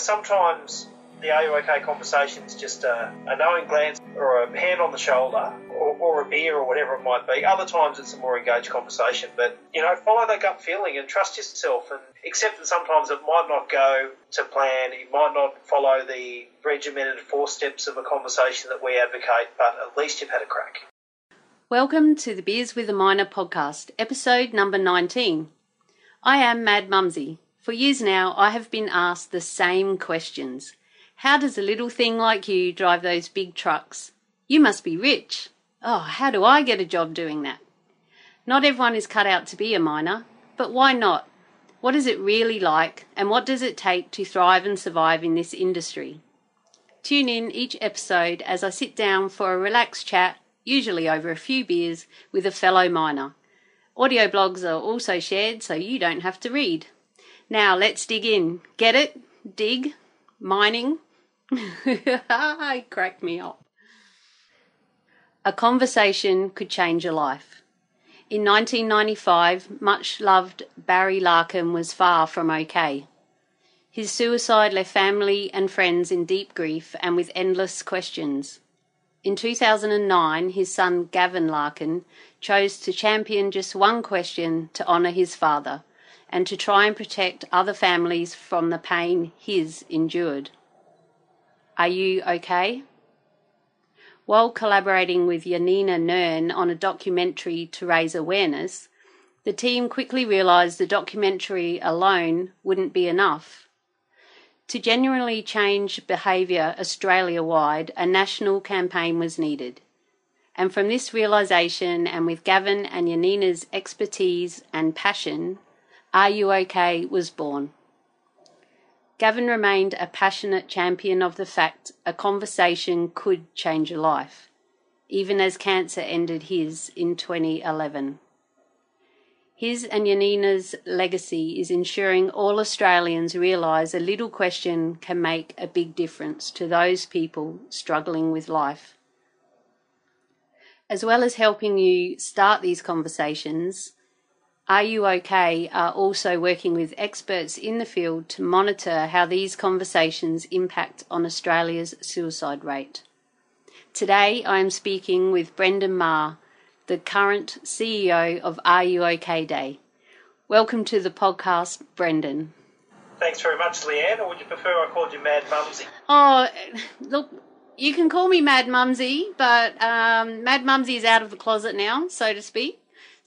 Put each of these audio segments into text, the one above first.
Sometimes the Are You OK conversation is just a, a knowing glance or a hand on the shoulder or, or, a beer or whatever it might be. Other times it's a more engaged conversation. But, you know, follow that gut feeling and trust yourself and accept that sometimes it might not go to plan. You might not follow the regimented four steps of a conversation that we advocate, but at least you've had a crack. Welcome to the Beers with a Miner podcast, episode number 19. I am Mad Mumsy. For years now, I have been asked the same questions. How does a little thing like you drive those big trucks? You must be rich. Oh, how do I get a job doing that? Not everyone is cut out to be a miner, but why not? What is it really like, and what does it take to thrive and survive in this industry? Tune in each episode as I sit down for a relaxed chat, usually over a few beers, with a fellow miner. Audio blogs are also shared so you don't have to read. Now let's dig in. Get it? Dig? Mining? it cracked me up. A conversation could change a life. In 1995, much loved Barry Larkin was far from okay. His suicide left family and friends in deep grief and with endless questions. In 2009, his son Gavin Larkin chose to champion just one question to honour his father and to try and protect other families from the pain his endured. Are you okay? While collaborating with Janina Nearn on a documentary to raise awareness, the team quickly realised the documentary alone wouldn't be enough. To genuinely change behaviour Australia wide, a national campaign was needed. And from this realisation, and with Gavin and Janina's expertise and passion, Are You OK was born. Gavin remained a passionate champion of the fact a conversation could change a life, even as cancer ended his in 2011. His and Janina's legacy is ensuring all Australians realise a little question can make a big difference to those people struggling with life. As well as helping you start these conversations, are You OK are also working with experts in the field to monitor how these conversations impact on Australia's suicide rate. Today I am speaking with Brendan Maher, the current CEO of Are You OK Day. Welcome to the podcast, Brendan. Thanks very much, Leanne, or would you prefer I called you Mad Mumsy? Oh, look, you can call me Mad Mumsy, but um, Mad Mumsy is out of the closet now, so to speak.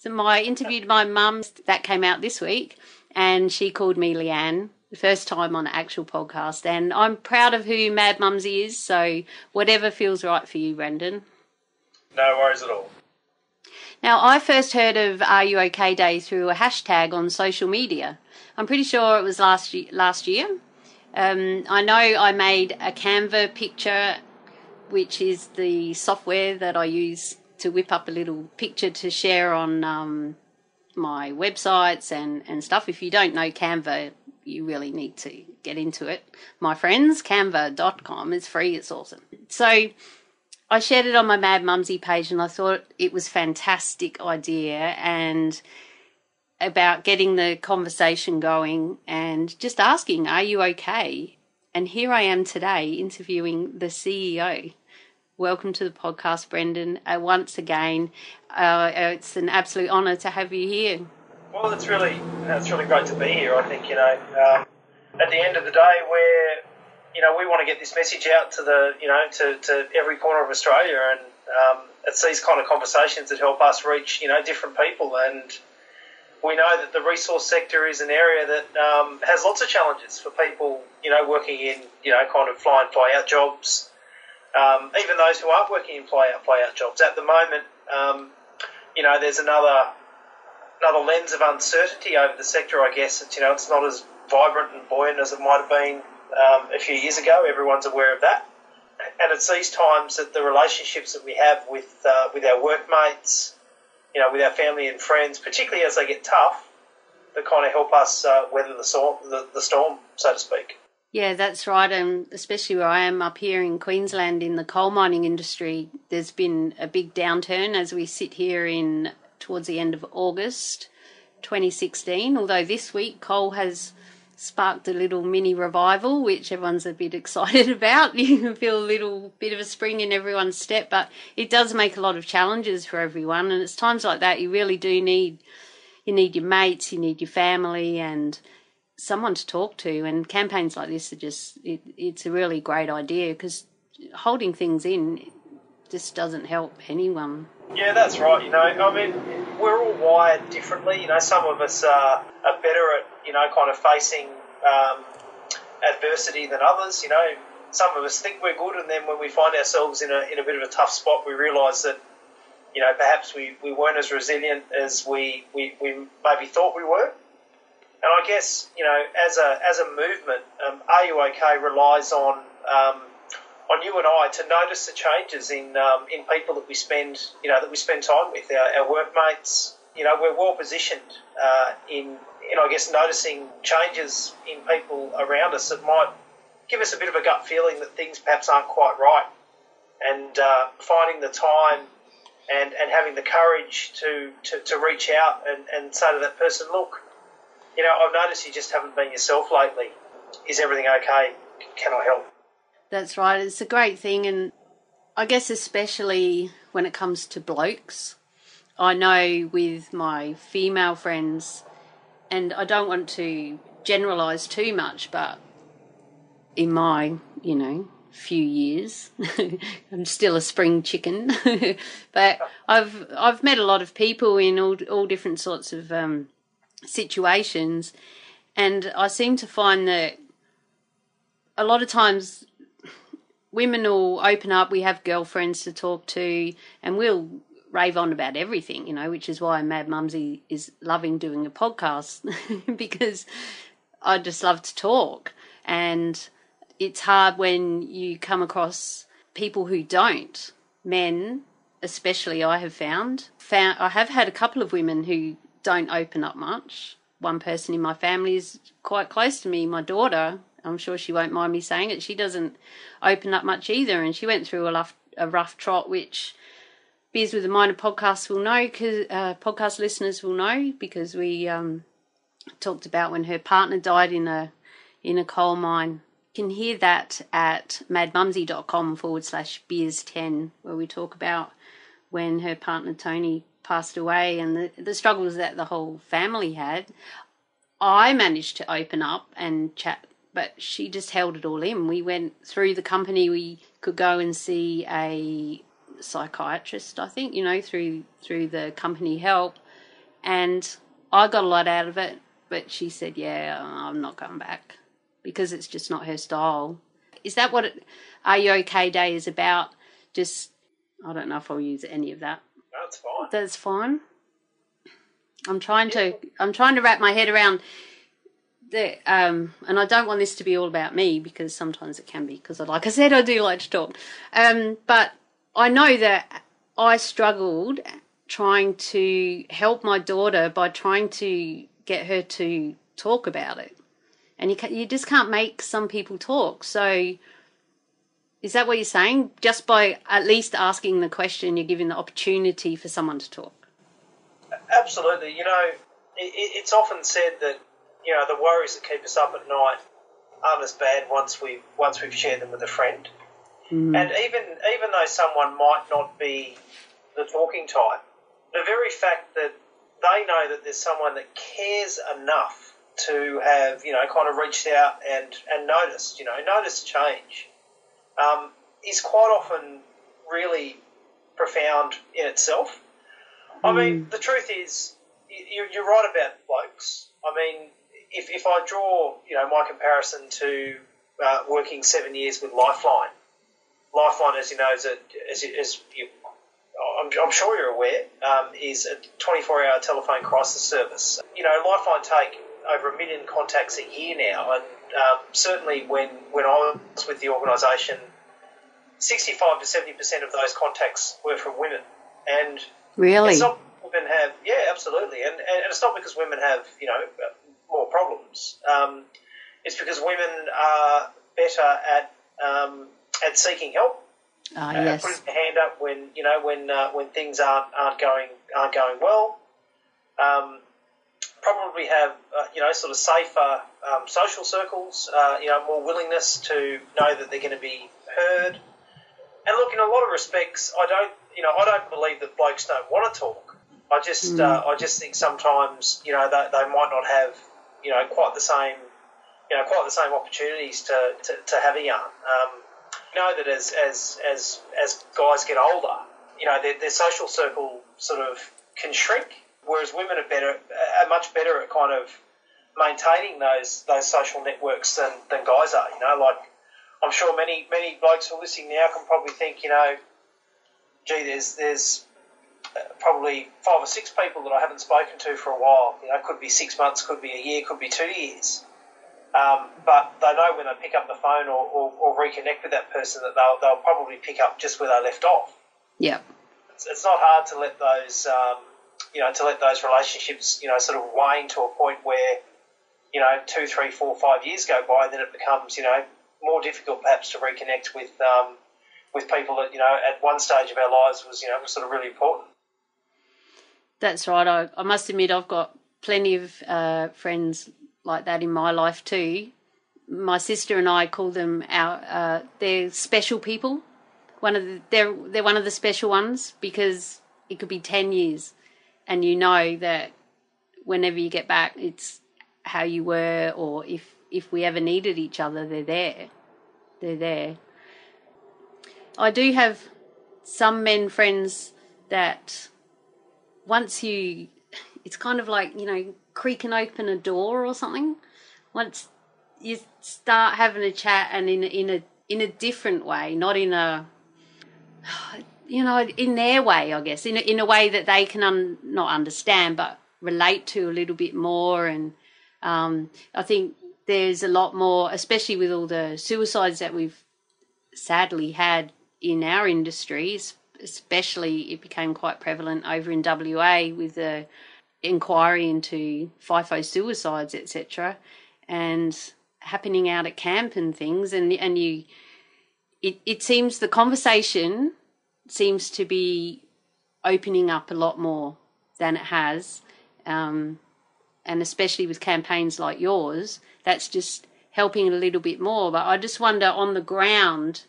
So I interviewed my mum that came out this week, and she called me Leanne the first time on an actual podcast. And I'm proud of who Mad Mumsy is. So whatever feels right for you, Brendan. No worries at all. Now, I first heard of Are You OK Day through a hashtag on social media. I'm pretty sure it was last year. Last year. Um, I know I made a Canva picture, which is the software that I use to whip up a little picture to share on um, my websites and, and stuff. If you don't know Canva, you really need to get into it. My friends, canva.com is free, it's awesome. So I shared it on my Mad Mumsy page and I thought it was fantastic idea and about getting the conversation going and just asking, are you okay? And here I am today interviewing the CEO welcome to the podcast, Brendan. Uh, once again, uh, it's an absolute honour to have you here. Well, it's really it's really great to be here. I think you know, um, at the end of the day, we're you know we want to get this message out to the you know to, to every corner of Australia, and um, it's these kind of conversations that help us reach you know different people and. We know that the resource sector is an area that um, has lots of challenges for people, you know, working in, you know, kind of fly in, fly out jobs, um, even those who aren't working in play out play out jobs at the moment, um, you know, there's another another lens of uncertainty over the sector. I guess it's you know it's not as vibrant and buoyant as it might have been um, a few years ago. Everyone's aware of that, and it's these times that the relationships that we have with uh, with our workmates, you know, with our family and friends, particularly as they get tough, that kind of help us uh, weather the storm, the, the storm, so to speak. Yeah, that's right. And especially where I am up here in Queensland in the coal mining industry, there's been a big downturn as we sit here in towards the end of August 2016. Although this week coal has sparked a little mini revival, which everyone's a bit excited about. You can feel a little bit of a spring in everyone's step, but it does make a lot of challenges for everyone. And it's times like that you really do need you need your mates, you need your family, and someone to talk to. And campaigns like this are just it, it's a really great idea because holding things in just doesn't help anyone. Yeah, that's right. You know, I mean, we're all wired differently. You know, some of us are, are better at, you know, kind of facing um, adversity than others. You know, some of us think we're good, and then when we find ourselves in a, in a bit of a tough spot, we realise that, you know, perhaps we, we weren't as resilient as we, we, we maybe thought we were. And I guess, you know, as a, as a movement, um, Are You OK relies on um, on you and I to notice the changes in um, in people that we spend you know that we spend time with our, our workmates. You know, we're well positioned uh, in know I guess noticing changes in people around us that might give us a bit of a gut feeling that things perhaps aren't quite right, and uh, finding the time. And, and having the courage to, to, to reach out and, and say to that person, look, you know, I've noticed you just haven't been yourself lately. Is everything okay? Can I help? That's right. It's a great thing, and I guess especially when it comes to blokes. I know with my female friends, and I don't want to generalize too much, but in my, you know, few years, I'm still a spring chicken, but I've I've met a lot of people in all all different sorts of um, situations, and I seem to find that a lot of times women will open up. We have girlfriends to talk to, and we'll rave on about everything, you know, which is why Mad Mumsy is loving doing a podcast because I just love to talk. And it's hard when you come across people who don't, men especially, I have found. found I have had a couple of women who don't open up much. One person in my family is quite close to me, my daughter, I'm sure she won't mind me saying it. She doesn't open up much either, and she went through a rough, a rough trot, which Beers with the miner podcast will know, cause, uh, podcast listeners will know, because we um, talked about when her partner died in a in a coal mine. You can hear that at madmumsy.com forward slash beers 10, where we talk about when her partner Tony passed away and the, the struggles that the whole family had. I managed to open up and chat but she just held it all in. We went through the company. We could go and see a psychiatrist, I think, you know, through through the company help, and I got a lot out of it. But she said, "Yeah, I'm not going back because it's just not her style." Is that what it, Are You OK Day is about? Just I don't know if I'll use any of that. That's fine. That's fine. I'm trying to I'm trying to wrap my head around the, um, and I don't want this to be all about me because sometimes it can be because, like I said, I do like to talk. Um, but I know that I struggled trying to help my daughter by trying to get her to talk about it, and you can, you just can't make some people talk. So, is that what you're saying? Just by at least asking the question, you're giving the opportunity for someone to talk. Absolutely. You know, it's often said that you know, the worries that keep us up at night aren't as bad once we once we've shared them with a friend. Mm. And even even though someone might not be the talking type, the very fact that they know that there's someone that cares enough to have you know kind of reached out and and noticed you know noticed change um, is quite often really profound in itself. I mean, the truth is, you're right about blokes. I mean, if, if I draw, you know, my comparison to uh, working seven years with Lifeline, Lifeline, as you know, is a, as, as you, I'm, I'm, sure you're aware, um, is a 24-hour telephone crisis service. You know, Lifeline take over a million contacts a year now, and um, certainly when when I was with the organisation, 65 to 70 percent of those contacts were from women, and really, it's not women have yeah, absolutely, and, and it's not because women have you know more problems. Um, it's because women are better at um, at seeking help, uh, yes. putting their hand up when you know when uh, when things aren't aren't going aren't going well. Um, probably have uh, you know sort of safer um, social circles, uh, you know, more willingness to know that they're going to be heard. And look, in a lot of respects, I don't you know I don't believe that blokes don't want to talk. I just mm. uh, I just think sometimes you know they, they might not have you know quite the same you know quite the same opportunities to, to, to have a yarn. Um, you know that as as as as guys get older, you know their, their social circle sort of can shrink, whereas women are better are much better at kind of maintaining those those social networks than, than guys are. You know, like I'm sure many many blokes who are listening now can probably think, you know, gee, there's there's probably five or six people that I haven't spoken to for a while. You know, it could be six months, could be a year, could be two years. Um, but they know when they pick up the phone or, or, or, reconnect with that person that they'll, they'll probably pick up just where they left off. Yeah. It's, it's not hard to let those, um, you know, to let those relationships, you know, sort of wane to a point where, you know, two, three, four, five years go by, then it becomes, you know, more difficult perhaps to reconnect with, um, with people that, you know, at one stage of our lives was, you know, was sort of really important. That's right. I, I must admit, I've got plenty of uh, friends like that in my life too. My sister and I call them our uh, they're special people. One of the, they're they're one of the special ones because it could be ten years, and you know that whenever you get back, it's how you were, or if if we ever needed each other, they're there. They're there. I do have some men friends that once you, it's kind of like you know creaking open a door or something. Once you start having a chat and in in a in a different way, not in a you know in their way, I guess, in a, in a way that they can un, not understand but relate to a little bit more. And um, I think there's a lot more, especially with all the suicides that we've sadly had in our industries. Especially, it became quite prevalent over in WA with the inquiry into FIFO suicides, etc., and happening out at camp and things, and and you, it it seems the conversation seems to be opening up a lot more than it has, um, and especially with campaigns like yours, that's just helping a little bit more. But I just wonder on the ground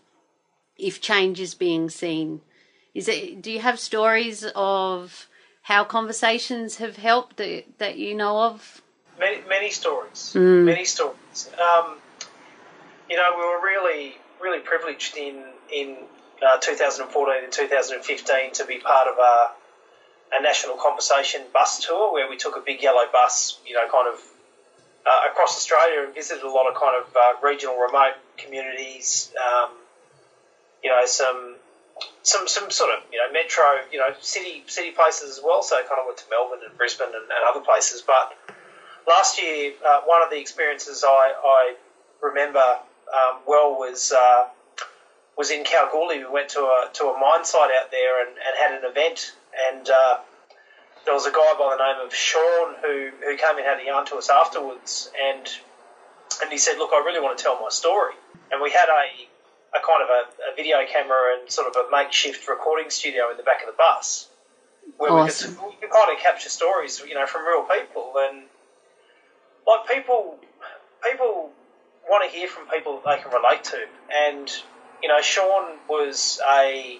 if change is being seen. Is it? Do you have stories of how conversations have helped that, that you know of? Many, many stories. Mm. Many stories. Um, you know, we were really, really privileged in in uh, 2014 and 2015 to be part of a, a national conversation bus tour where we took a big yellow bus, you know, kind of uh, across Australia and visited a lot of kind of uh, regional remote communities. Um, you know, some some some sort of you know metro you know city city places as well. So I kind of went to Melbourne and Brisbane and, and other places. But last year, uh, one of the experiences I, I remember um, well was uh, was in Kalgoorlie. We went to a to a mine site out there and, and had an event, and uh, there was a guy by the name of Sean who who came and had a yarn to us afterwards, and and he said, "Look, I really want to tell my story." And we had a a kind of a, a, video camera and sort of a makeshift recording studio in the back of the bus where awesome. we, could, we could kind of capture stories, you know, from real people and like people people want to hear from people that they can relate to and you know Sean was a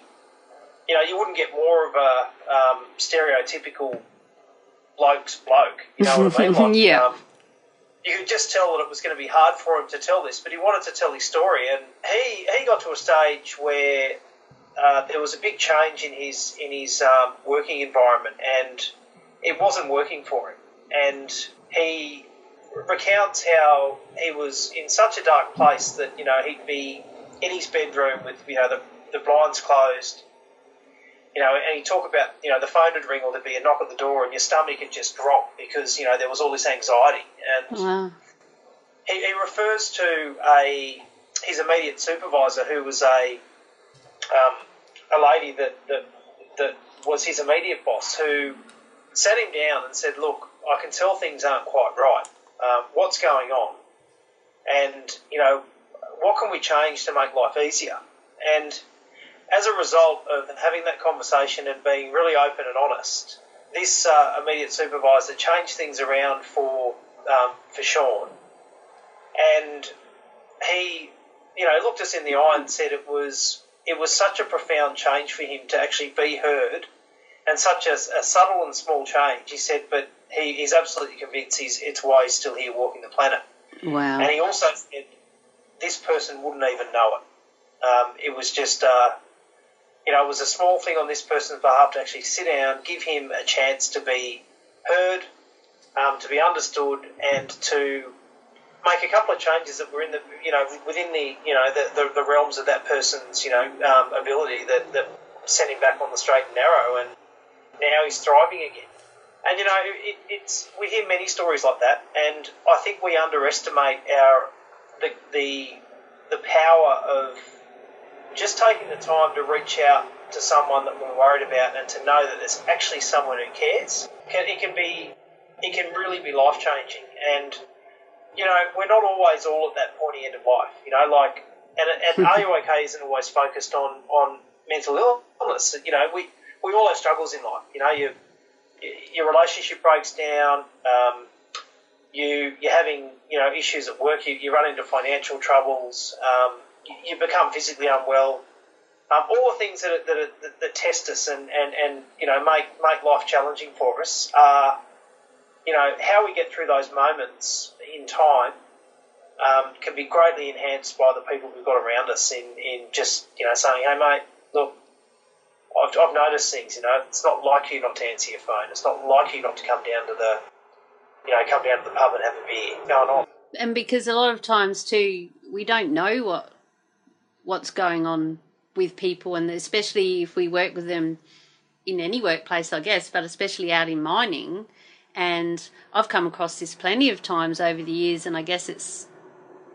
you know you wouldn't get more of a um, stereotypical bloke's bloke you know what I mean? Like, yeah. um, you could just tell that it was going to be hard for him to tell this, but he wanted to tell his story, and he he got to a stage where uh, there was a big change in his in his um, working environment, and it wasn't working for him, and he recounts how he was in such a dark place that you know he'd be in his bedroom with you know the the blinds closed you know, and you talk about, you know, the phone would ring or there'd be a knock at the door and your stomach would just drop because, you know, there was all this anxiety. And wow. he, he, refers to a his immediate supervisor who was a um, a lady that, that that was his immediate boss who sat him down and said, "Look, I can tell things aren't quite right. Um, what's going on? And you know, what can we change to make life easier?" And as a result of having that conversation and being really open and honest, this uh, immediate supervisor changed things around for um, for Sean, and he, you know, looked us in the eye and said it was it was such a profound change for him to actually be heard, and such a, a subtle and small change. He said, but he, he's absolutely convinced he's it's why he's still here walking the planet. Wow. And he also said this person wouldn't even know it. Um, it was just, uh, you know, it was a small thing on this person's behalf to actually sit down, give him a chance to be heard, um, to be understood, and to make a couple of changes that were in the, you know, within the, you know, the, the, the realms of that person's, you know, um, ability that, that sent him back on the straight and narrow, and now he's thriving again. And you know, it, it's we hear many stories like that, and I think we underestimate our the the, the power of just taking the time to reach out to someone that we're worried about, and to know that there's actually someone who cares. It can be, it can really be life changing, and you know, we're not always all at that pointy end of life. You know, like, and, and RUOK isn't always focused on on mental illness. You know, we we all have struggles in life. You know, you your relationship breaks down. Um, you you're having you know issues at work. You, you run into financial troubles. Um, you, become physically unwell. Um, all the things that, that, that, that, test us and, and, and you know make make life challenging for us are you know how we get through those moments in time um, can be greatly enhanced by the people we've got around us in, in just you know saying hey mate look I've, I've noticed things, you know, it's not like you not to answer your phone. It's not like you not to come down to the, you know, come down to the pub and have a beer. Going on. And because a lot of times too, we don't know what what's going on with people, and especially if we work with them in any workplace, I guess, but especially out in mining. And I've come across this plenty of times over the years, and I guess it's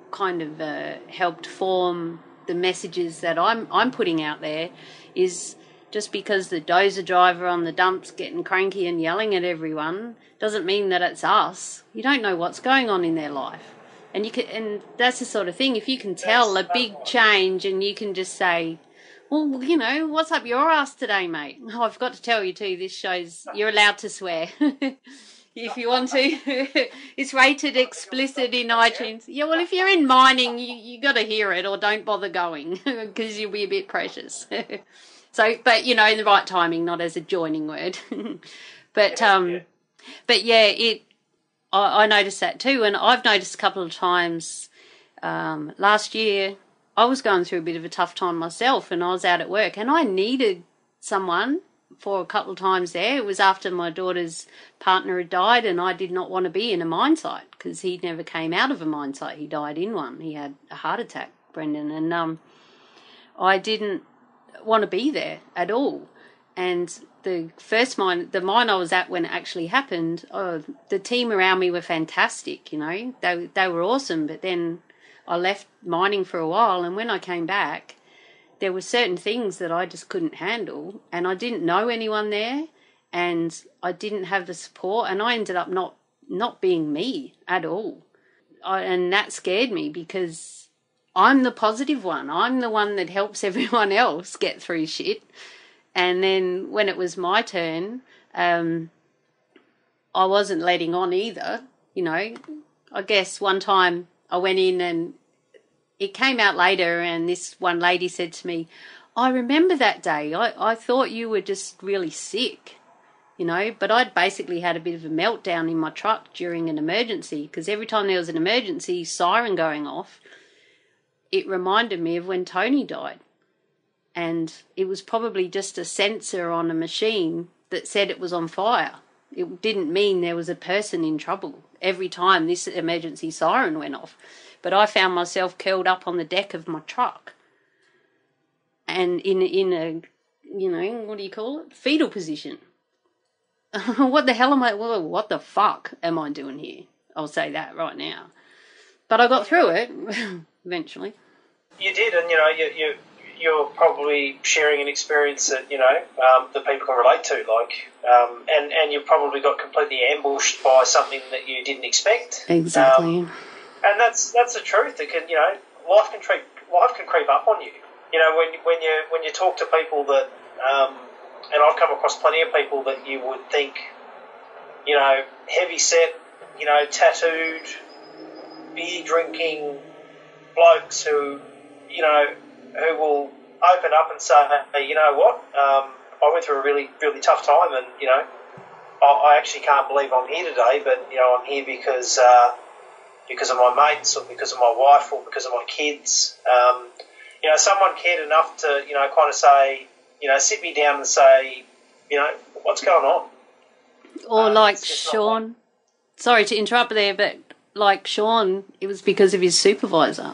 kind of uh, helped form the messages that I'm I'm putting out there. Is just because the dozer driver on the dump's getting cranky and yelling at everyone doesn't mean that it's us. You don't know what's going on in their life. And you can, and that's the sort of thing. If you can tell a big change, and you can just say, "Well, you know, what's up your ass today, mate?" Oh, I've got to tell you too. This shows you're allowed to swear if you want to. it's rated explicit in iTunes. Yeah, well, if you're in mining, you you got to hear it, or don't bother going because you'll be a bit precious. So, but you know, in the right timing, not as a joining word. but um, yeah. but yeah, it. I, I, noticed that too, and I've noticed a couple of times. Um, last year, I was going through a bit of a tough time myself, and I was out at work, and I needed someone for a couple of times there. It was after my daughter's partner had died, and I did not want to be in a mine site because he never came out of a mine site. He died in one. He had a heart attack, Brendan, and um, I didn't want to be there at all. And the first mine, the mine I was at when it actually happened, oh, the team around me were fantastic. You know, they they were awesome. But then I left mining for a while, and when I came back, there were certain things that I just couldn't handle, and I didn't know anyone there, and I didn't have the support, and I ended up not not being me at all, I, and that scared me because I'm the positive one. I'm the one that helps everyone else get through shit. And then when it was my turn, um, I wasn't letting on either. You know, I guess one time I went in and it came out later, and this one lady said to me, I remember that day. I, I thought you were just really sick, you know, but I'd basically had a bit of a meltdown in my truck during an emergency because every time there was an emergency siren going off, it reminded me of when Tony died. And it was probably just a sensor on a machine that said it was on fire. It didn't mean there was a person in trouble every time this emergency siren went off. But I found myself curled up on the deck of my truck and in in a you know what do you call it fetal position. what the hell am I? Well, what the fuck am I doing here? I'll say that right now. But I got through it. eventually. You did, and you know, you, you you're probably sharing an experience that you know um, that people can relate to, like, um, and and you probably got completely ambushed by something that you didn't expect. Exactly. Um, and that's that's the truth. It can, you know, life can creep life can creep up on you. You know, when when you when you talk to people that um, and I've come across plenty of people that you would think, you know, heavy set, you know, tattooed, beer drinking blokes who, you know, who will open up and say, hey, you know what, um, I went through a really, really tough time, and you know, I, I actually can't believe I'm here today, but you know, I'm here because uh, because of my mates, or because of my wife, or because of my kids. Um, you know, someone cared enough to, you know, kind of say, you know, sit me down and say, you know, what's going on? Or Uh, like it's just not Sean. Sorry to interrupt there, but like Sean, it was because of his supervisor.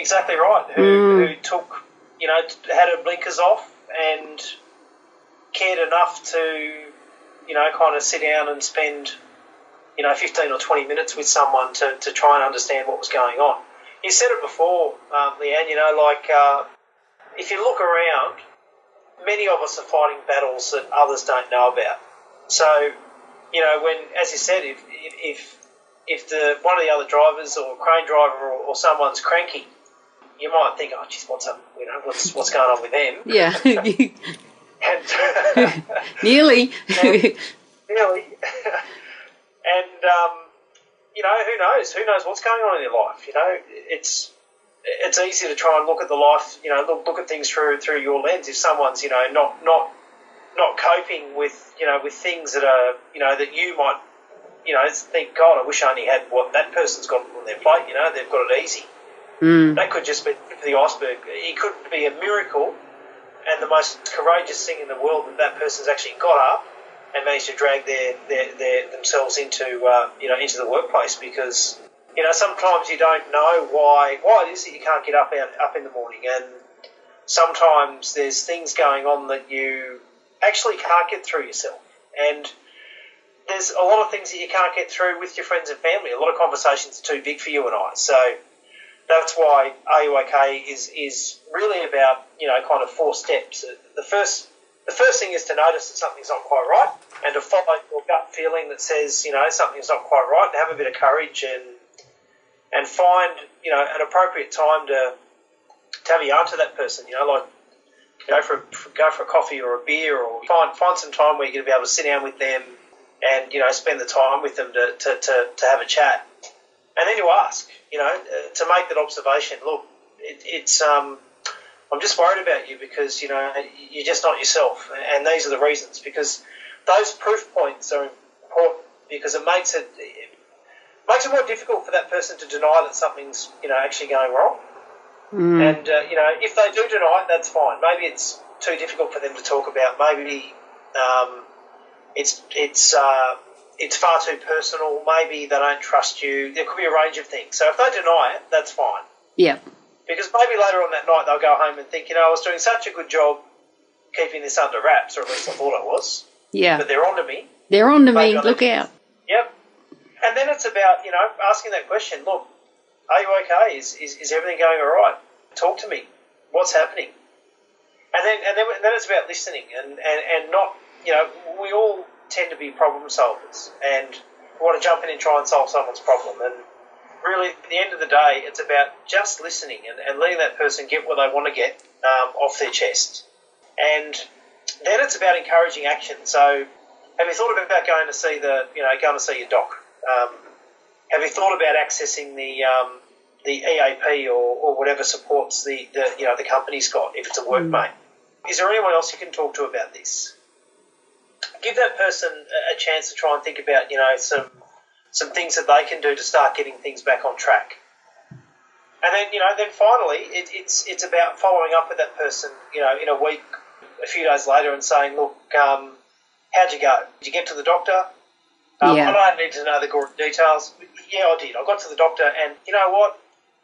Exactly right. Who, Mm. who took, you know, had her blinkers off and cared enough to, you know, kind of sit down and spend, you know, 15 or 20 minutes with someone to, to try and understand what was going on. You said it before, um, Leanne, you know, like uh, if you look around, many of us are fighting battles that others don't know about. So, you know, when, as you said, if, if, if the, one of the other drivers or crane driver or, or someone's cranky, you might think, oh, geez, what's up? You know, what's what's going on with them? Yeah, And nearly. really, and um, you know, who knows? Who knows what's going on in their life? You know, it's it's easy to try and look at the life. You know, look look at things through through your lens. If someone's you know not not not coping with you know with things that are you know that you might you know think, God, I wish I only had what that person's got on their plate. You know, they've got it easy. Mm, That could just be the iceberg. It could be a miracle and the most courageous thing in the world that that person's actually got up and managed to drag their, their, their themselves into uh, you know into the workplace because you know sometimes you don't know why why it is that you can't get up out, up in the morning and sometimes there's things going on that you actually can't get through yourself and there's a lot of things that you can't get through with your friends and family. A lot of conversations are too big for you and I. So that's why OK is is really about you know kind of four steps. The first the first thing is to notice that something's not quite right, and to follow your gut feeling that says you know something's not quite right. To have a bit of courage and and find you know an appropriate time to to have a yarn to that person. You know, like go for a, go for a coffee or a beer, or find find some time where you're going to be able to sit down with them and you know spend the time with them to to, to, to have a chat, and then you ask you know uh, to make that observation. Look, it, it's um. I'm just worried about you because you know you're just not yourself, and these are the reasons. Because those proof points are important because it makes it, it makes it more difficult for that person to deny that something's you know actually going wrong. mm, And uh, you know, if they do deny it, that's fine. Maybe it's too difficult for them to talk about. Maybe um, it's it's uh, it's far too personal. Maybe they don't trust you. There could be a range of things. So if they deny it, that's fine. yeah, Because maybe later on that night they'll go home and think, you know, I was doing such a good job keeping this under wraps, or at least I thought I was. yeah. But they're on onto me. They're on to me. Look out. Yep. And then it's about, you know, asking that question, look, are you okay? Is, is, is everything going all right? Talk to me. What's happening? And then and then, then it's about listening and, and, and not, you know, we all tend to be problem solvers and want to jump in and try and solve someone's problem. And really, at the end of the day, it's about just listening and, and letting that person get what they want to get um, off their chest. And then it's about encouraging action. So have you thought about going to see the, you know, going to see your doc? Um, have you thought about accessing the um, the EAP or, or whatever supports the, the you know the company's got if it's a workmate? Is there anyone else you can talk to about this? Give that person a, chance to try and think about you know some some things that they can do to start getting things back on track. And then you know then finally it, it's it's about following up with that person you know in a week, a few days later, and saying, look. Um, How'd you go? Did you get to the doctor? Um, Yeah. I don't need to know the gory details. Yeah, I did. I got to the doctor, and you know what?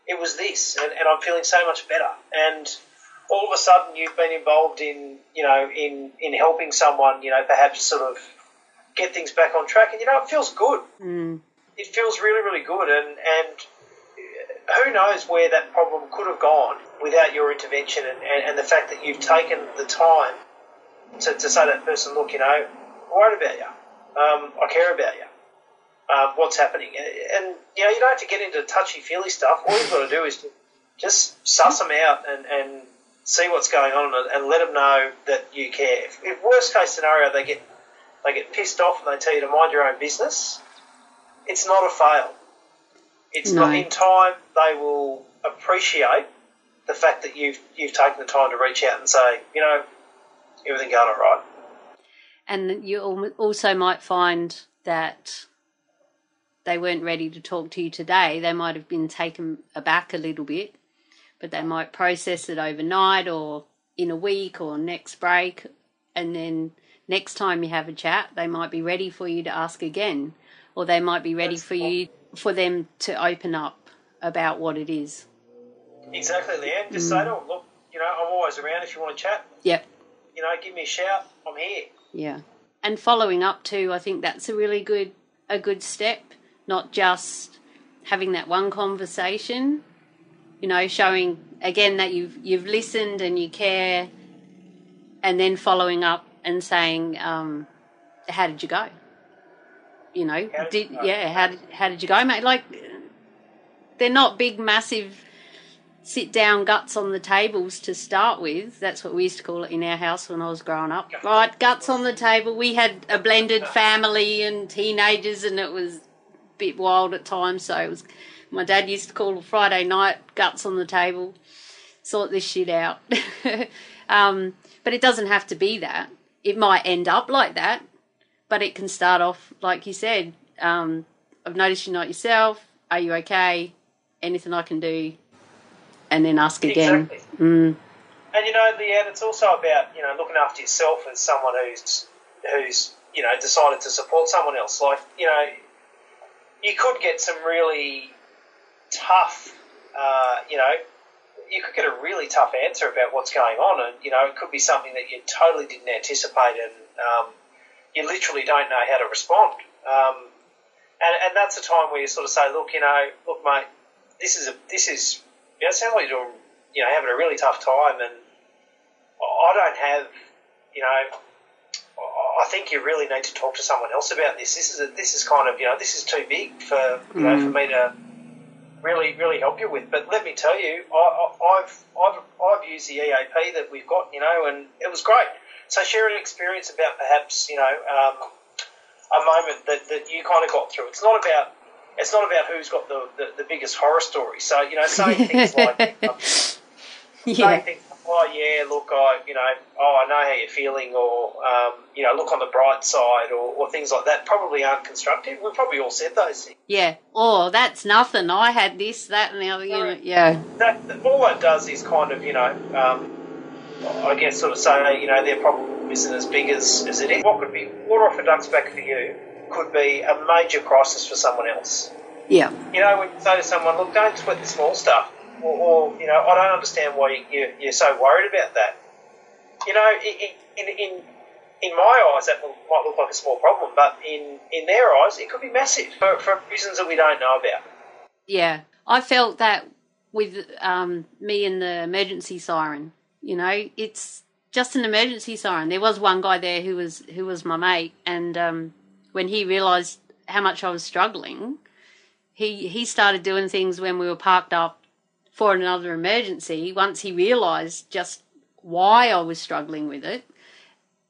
It was this, and, and I'm feeling so much better. And all of a sudden, you've been involved in, you know, in in helping someone, you know, perhaps sort of get things back on track. And you know, it feels good. Mm, It feels really, really good. And and who knows where that problem could have gone without your intervention and, and, and the fact that you've taken the time to, to say to that person, look, you know, I'm worried about you. Um, I care about you. Um, what's happening? And, you know, you don't have to get into touchy feely stuff. All you've got to do is to just suss them out and, and see what's going on, and, and let them know that you care. If, if worst case scenario they get they get pissed off and they tell you to mind your own business, it's not a fail. It's No. not in time they will appreciate the fact that you've you've taken the time to reach out and say, you know, everything going all right. And you also might find that they weren't ready to talk to you today. They might have been taken aback a little bit, but they might process it overnight or in a week or next break. And then next time you have a chat, they might be ready for you to ask again, or they might be ready That's for you for them to open up about what it is. Exactly, Leanne. Just mm. say to them, look, you know, I'm always around if you want to chat. Yep. You know, give me a shout. I'm here. Yeah. And following up too, I think that's a really good a good step, not just having that one conversation, you know, showing again that you've you've listened and you care and then following up and saying, um, how did you go? You know, How did did yeah, how did how did you go, mate? Like they're not big massive sit down guts on the tables to start with. That's what we used to call it in our house when I was growing up. Right, guts on the table. We had a blended family and teenagers, and it was a bit wild at times. So it was. My dad used to call it Friday night guts on the table. Sort this shit out. um, but it doesn't have to be that. It might end up like that, but it can start off like you said. Um, I've noticed you're not yourself. Are you okay? Anything I can do? And then ask again. Exactly. Mm, And you know, Leanne, it's also about you know looking after yourself as someone who's who's you know decided to support someone else. Like you know, you could get some really tough, uh, you know, you could get a really tough answer about what's going on, and you know, it could be something that you totally didn't anticipate, and um, you literally don't know how to respond. Um, and, and that's a time where you sort of say, look, you know, look, mate, this is a this is you know, it sounds like you're you know, having a really tough time, and I don't have, you know, I think you really need to talk to someone else about this. This is a, this is kind of, you know, this is too big for you know for me to really really help you with. But let me tell you, I, I, I've I've I've used the EAP that we've got, you know, and it was great. So share an experience about perhaps, you know, um, a moment that, that you kind of got through. It's not about it's not about who's got the, the, the biggest horror story. So you know, saying things like um, saying yeah. things like, oh yeah, look, I you know, oh I know how you're feeling, or um, you know, look on the bright side, or, or things like that. Probably aren't constructive. We've probably all said those things. Yeah. Oh, that's nothing. I had this, that, and the other. You know, yeah. That, that- all that does is kind of you know, um, I guess sort of say you know their problem isn't as big as, as it is. What could be water off a duck's back for you could be a major crisis for someone else. Yeah. You know, when you say to someone, look, don't sweat the small stuff, or, you know, I don't understand why you, you're so worried about that. You know, in, in, in, in my eyes, that might look like a small problem, but in, in their eyes, it could be massive for, for reasons that we don't know about. Yeah. I felt that with um, me and the emergency siren. You know, it's just an emergency siren. There was one guy there who was who was my mate, and um, when he realised how much I was struggling, he he started doing things when we were parked up for another emergency. Once he realised just why I was struggling with it,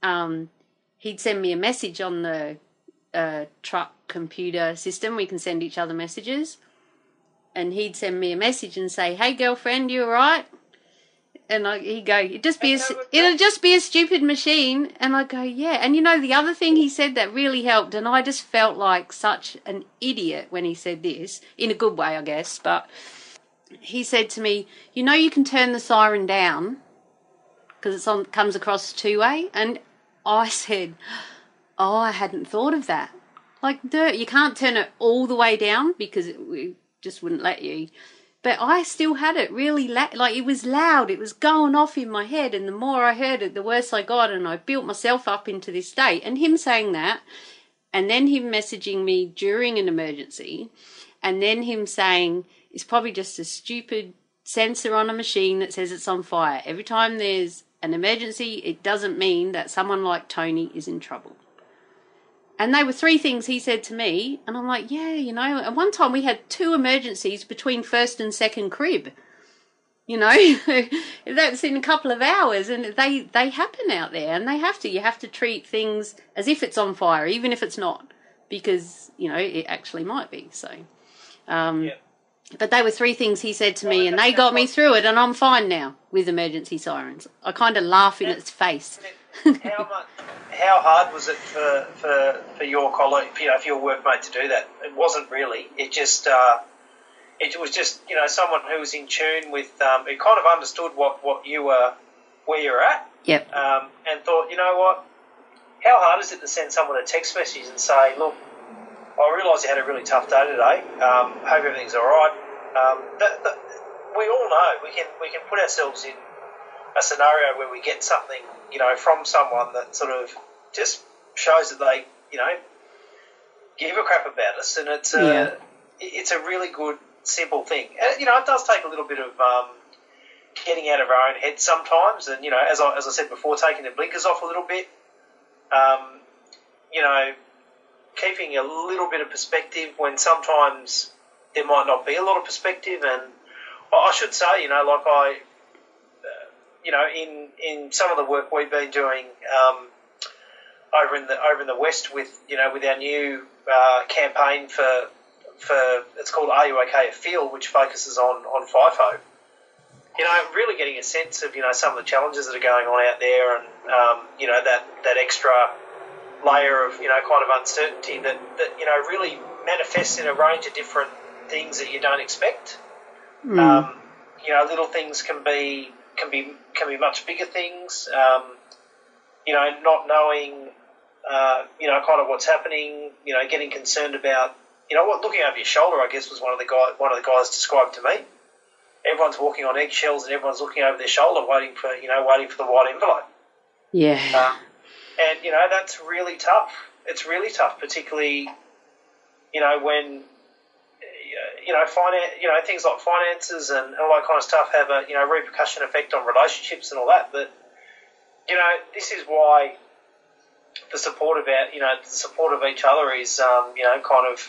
um, he'd send me a message on the uh, truck computer system. We can send each other messages and he'd send me a message and say, "Hey, girlfriend, you all right?" And I, he'd go, "It'd just be a, And s- that was- it'll just be a stupid machine." And I go, "Yeah." And you know, the other thing he said that really helped, and I just felt like such an idiot when he said this in a good way, I guess. But he said to me, "You know, you can turn the siren down because on comes across two way." And I said, "Oh, I hadn't thought of that." Like, duh, you can't turn it all the way down because it we just wouldn't let you. But I still had it really la- like it was loud. It was going off in my head, and the more I heard it, the worse I got, and I built myself up into this state. And him saying that, and then him messaging me during an emergency, and then him saying it's probably just a stupid sensor on a machine that says it's on fire. Every time there's an emergency, it doesn't mean that someone like Tony is in trouble. And they were three things he said to me, and I'm like, yeah, you know. And one time we had two emergencies between first and second crib. You know, that's in a couple of hours, and they they happen out there, and they have to. You have to treat things as if it's on fire, even if it's not, because you know it actually might be. So, um. But they were three things he said to me, and they got me through it, and I'm fine now with emergency sirens. I kind of laugh in its face. how much, how hard was it for, for, for your colleague, you know, for your workmate to do that? It wasn't really. It just, uh, it was just, you know, someone who was in tune with, um, who kind of understood what, what you were, where you're at, Yep. um, and thought, you know what, how hard is it to send someone a text message and say, look, I realise you had a really tough day today. Um, hope everything's all right. Um, we all know we can we can put ourselves in a scenario where we get something, you know, from someone that sort of just shows that they, you know, give a crap about us, and it's a, Yeah. it's a really good, simple thing. And, you know, it does take a little bit of um, getting out of our own heads sometimes, and you know, as I, as I said before, taking the blinkers off a little bit. Um, you know, keeping a little bit of perspective when sometimes there might not be a lot of perspective, and I should say, you know, like I, uh, you know, in in some of the work we've been doing um, over in the over in the west with you know with our new uh, campaign for for it's called Are You Okay at Field, which focuses on on FIFO. You know, really getting a sense of you know some of the challenges that are going on out there, and um, you know that that extra layer of you know kind of uncertainty that that you know really manifests in a range of different things that you don't expect. Mm. Um, you know, little things can be can be can be much bigger things. Um, you know, not knowing, uh, you know, kind of what's happening. You know, getting concerned about, you know, what looking over your shoulder. I guess was one of the guy one of the guys described to me. Everyone's walking on eggshells and everyone's looking over their shoulder, waiting for you know, waiting for the white envelope. yeah. Um, and you know that's really tough. It's really tough, particularly you know when you know finance, you know things like finances and all that kind of stuff have a you know repercussion effect on relationships and all that. But you know this is why the support of our you know the support of each other is um, you know kind of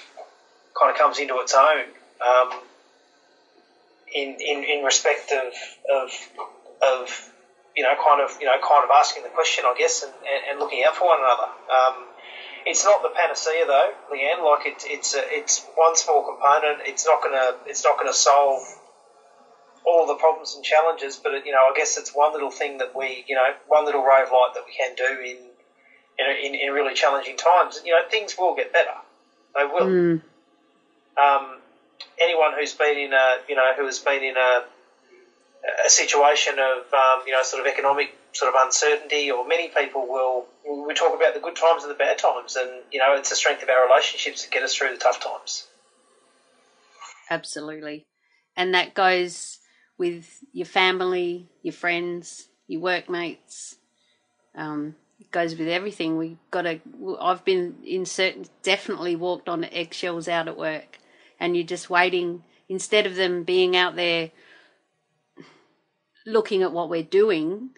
kind of comes into its own um, in, in in respect of of of you know, kind of, you know, kind of asking the question, I guess, and, and, looking out for one another. Um, it's not the panacea, though, Leanne. Like it's it's a, it's one small component. It's not gonna it's not gonna solve all the problems and challenges. But it, you know, I guess it's one little thing that we, you know, one little ray of light that we can do in in, in, in really challenging times. You know, things will get better. They will. Mm. Um, anyone who's been in a, you know, who has been in a a situation of um, you know sort of economic sort of uncertainty, or many people will we talk about the good times and the bad times, and you know it's the strength of our relationships that get us through the tough times. Absolutely. And that goes with your family, your friends, your workmates. Um, it goes with everything. We got to. I've been in certain, definitely walked on eggshells out at work, and you're just waiting instead of them being out there looking at what we're doing.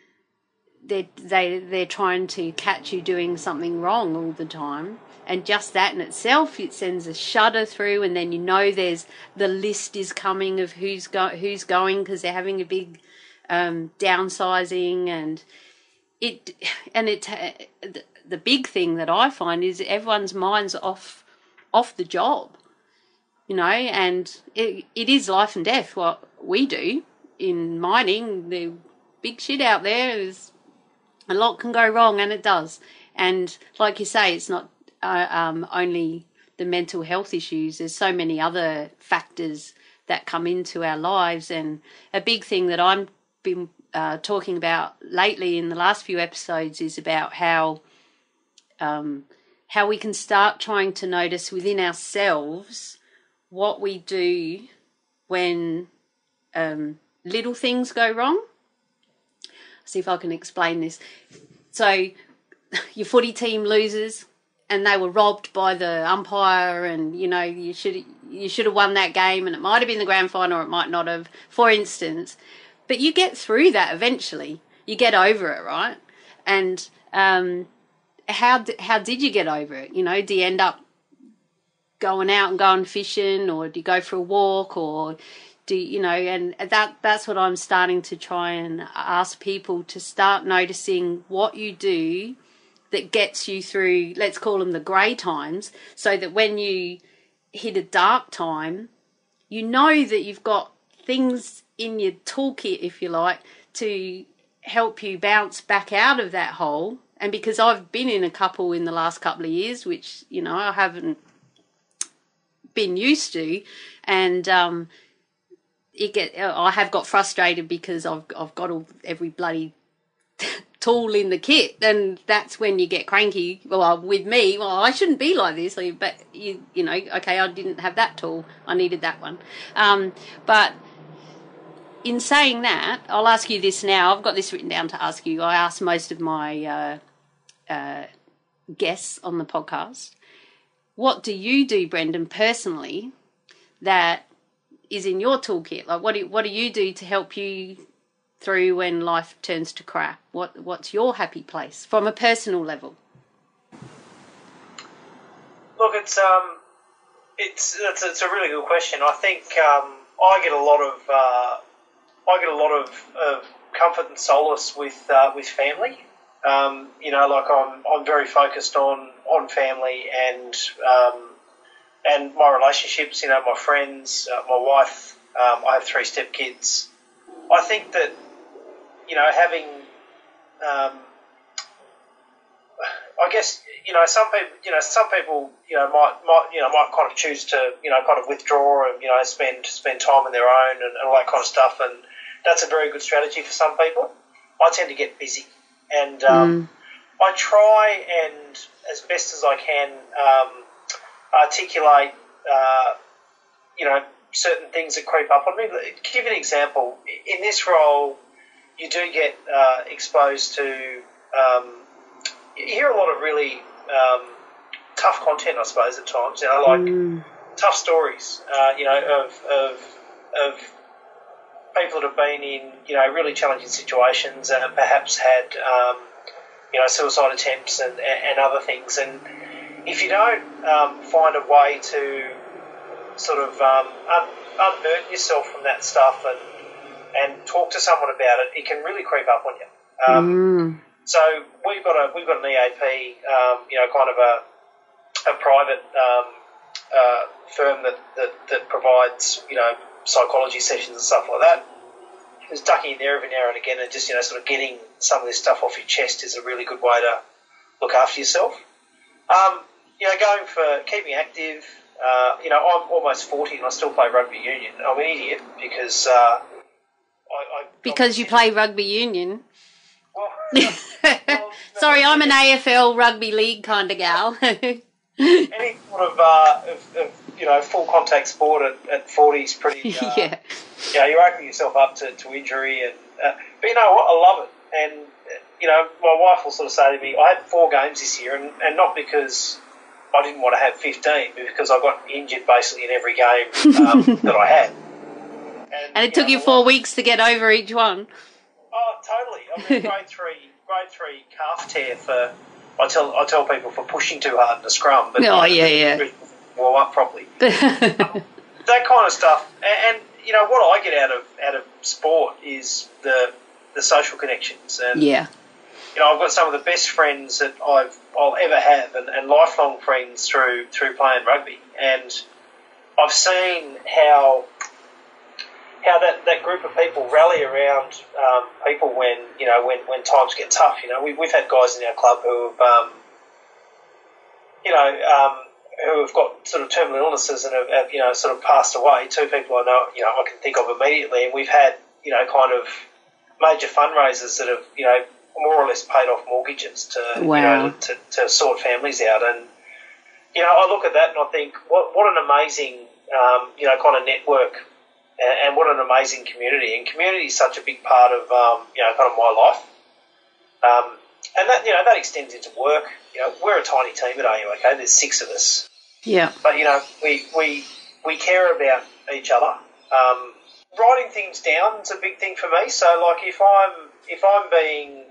They they they're trying to catch you doing something wrong all the time, and just that in itself it sends a shudder through, and then you know there's the list is coming of who's go who's going because they're having a big um, downsizing, and it and it the, the big thing that I find is everyone's minds off off the job, you know, and it it is life and death what we do in mining. The big shit out there is a lot can go wrong, and it does. And like you say, it's not uh, um, only the mental health issues. There's so many other factors that come into our lives, and a big thing that I'm been uh, talking about lately in the last few episodes is about how um, how we can start trying to notice within ourselves what we do when um, little things go wrong. See if I can explain this. So, your footy team loses, and they were robbed by the umpire, and you know you should you should have won that game, and it might have been the grand final, or it might not have, for instance. But you get through that eventually. You get over it, right? And um, how how did you get over it? You know, do you end up going out and going fishing, or do you go for a walk, or do you know and that that's what i'm starting to try and ask people to start noticing what you do that gets you through let's call them the grey times so that when you hit a dark time you know that you've got things in your toolkit if you like to help you bounce back out of that hole. And because i've been in a couple in the last couple of years which you know i haven't been used to and um it get I have got frustrated because I've I've got all, every bloody tool in the kit, and that's when you get cranky. Well, with me, well, I shouldn't be like this, but you you know, okay, I didn't have that tool, I needed that one, um, but. In saying that, I'll ask you this now. I've got this written down to ask you. I ask most of my uh, uh, guests on the podcast. What do you do, Brendan, personally, that is in your toolkit? Like, what do what do you do to help you through when life turns to crap? What what's your happy place from a personal level? Look, it's um, it's it's, it's a really good question. I think um, I get a lot of uh, I get a lot of, of comfort and solace with uh, with family. Um, you know, like I'm I'm very focused on on family and um, and my relationships, you know, my friends, uh, my wife. Um, I have three stepkids. I think that you know having, um, I guess you know some people, you know, some people, you know, might might you know might kind of choose to you know kind of withdraw and you know spend spend time on their own and, and all that kind of stuff, and that's a very good strategy for some people. I tend to get busy, and um, mm. I try and as best as I can. Articulate, uh, you know, certain things that creep up on me. Give an example, in this role, you do get uh, exposed to. Um, you hear a lot of really um, tough content, I suppose, at times. You know, like mm. tough stories. Uh, you know, of, of of people that have been in you know really challenging situations and perhaps had um, you know suicide attempts and, and other things and if you don't um, find a way to sort of um, un- unburden yourself from that stuff and and talk to someone about it, it can really creep up on you. Um, mm. So we've got a we've got an EAP, um, you know, kind of a a private um, uh, firm that, that that provides you know psychology sessions and stuff like that. Just ducking in there every now and again and just you know sort of getting some of this stuff off your chest is a really good way to look after yourself. Um, you know, going for keeping active. Uh, you know, I'm almost 40 and I still play rugby union. I'm an idiot because. Uh, I, I, because you play rugby union. Well, well, Sorry, I'm an AFL rugby league kind of gal. any sort of, uh, of, of, you know full contact sport at, at 40 is pretty. Uh, yeah. You know, you're opening yourself up to, to injury, and uh, but you know what? I love it, and you know my wife will sort of say to me, "I had four games this year, and, and not because I didn't want to have 15 because I got injured basically in every game um, that I had. And, and it took know, you four weeks to get over each one. Oh, totally. I mean, grade three, grade three calf tear for. I tell I tell people for pushing too hard in the scrum, but oh yeah, yeah, warm up properly. um, that kind of stuff, and, and you know what I get out of out of sport is the the social connections and yeah you know, I've got some of the best friends that I've I'll ever have, and, and lifelong friends through through playing rugby. And I've seen how how that, that group of people rally around um, people when you know when, when times get tough. You know, we, we've had guys in our club who have um, you know um, who have got sort of terminal illnesses and have, have, you know sort of passed away. Two people I know you know I can think of immediately, and we've had you know kind of major fundraisers that have you know more or less paid off mortgages to wow. you know to, to sort families out. And you know, I look at that and I think, what what an amazing um, you know kind of network, and, and, what an amazing community. And community is such a big part of um, you know kind of my life. Um, and that you know that extends into work. You know, we're a tiny team at AU. Okay, there's six of us. Yeah. But you know, we we we care about each other. Um, writing things down is a big thing for me. So, like, if I'm if I'm being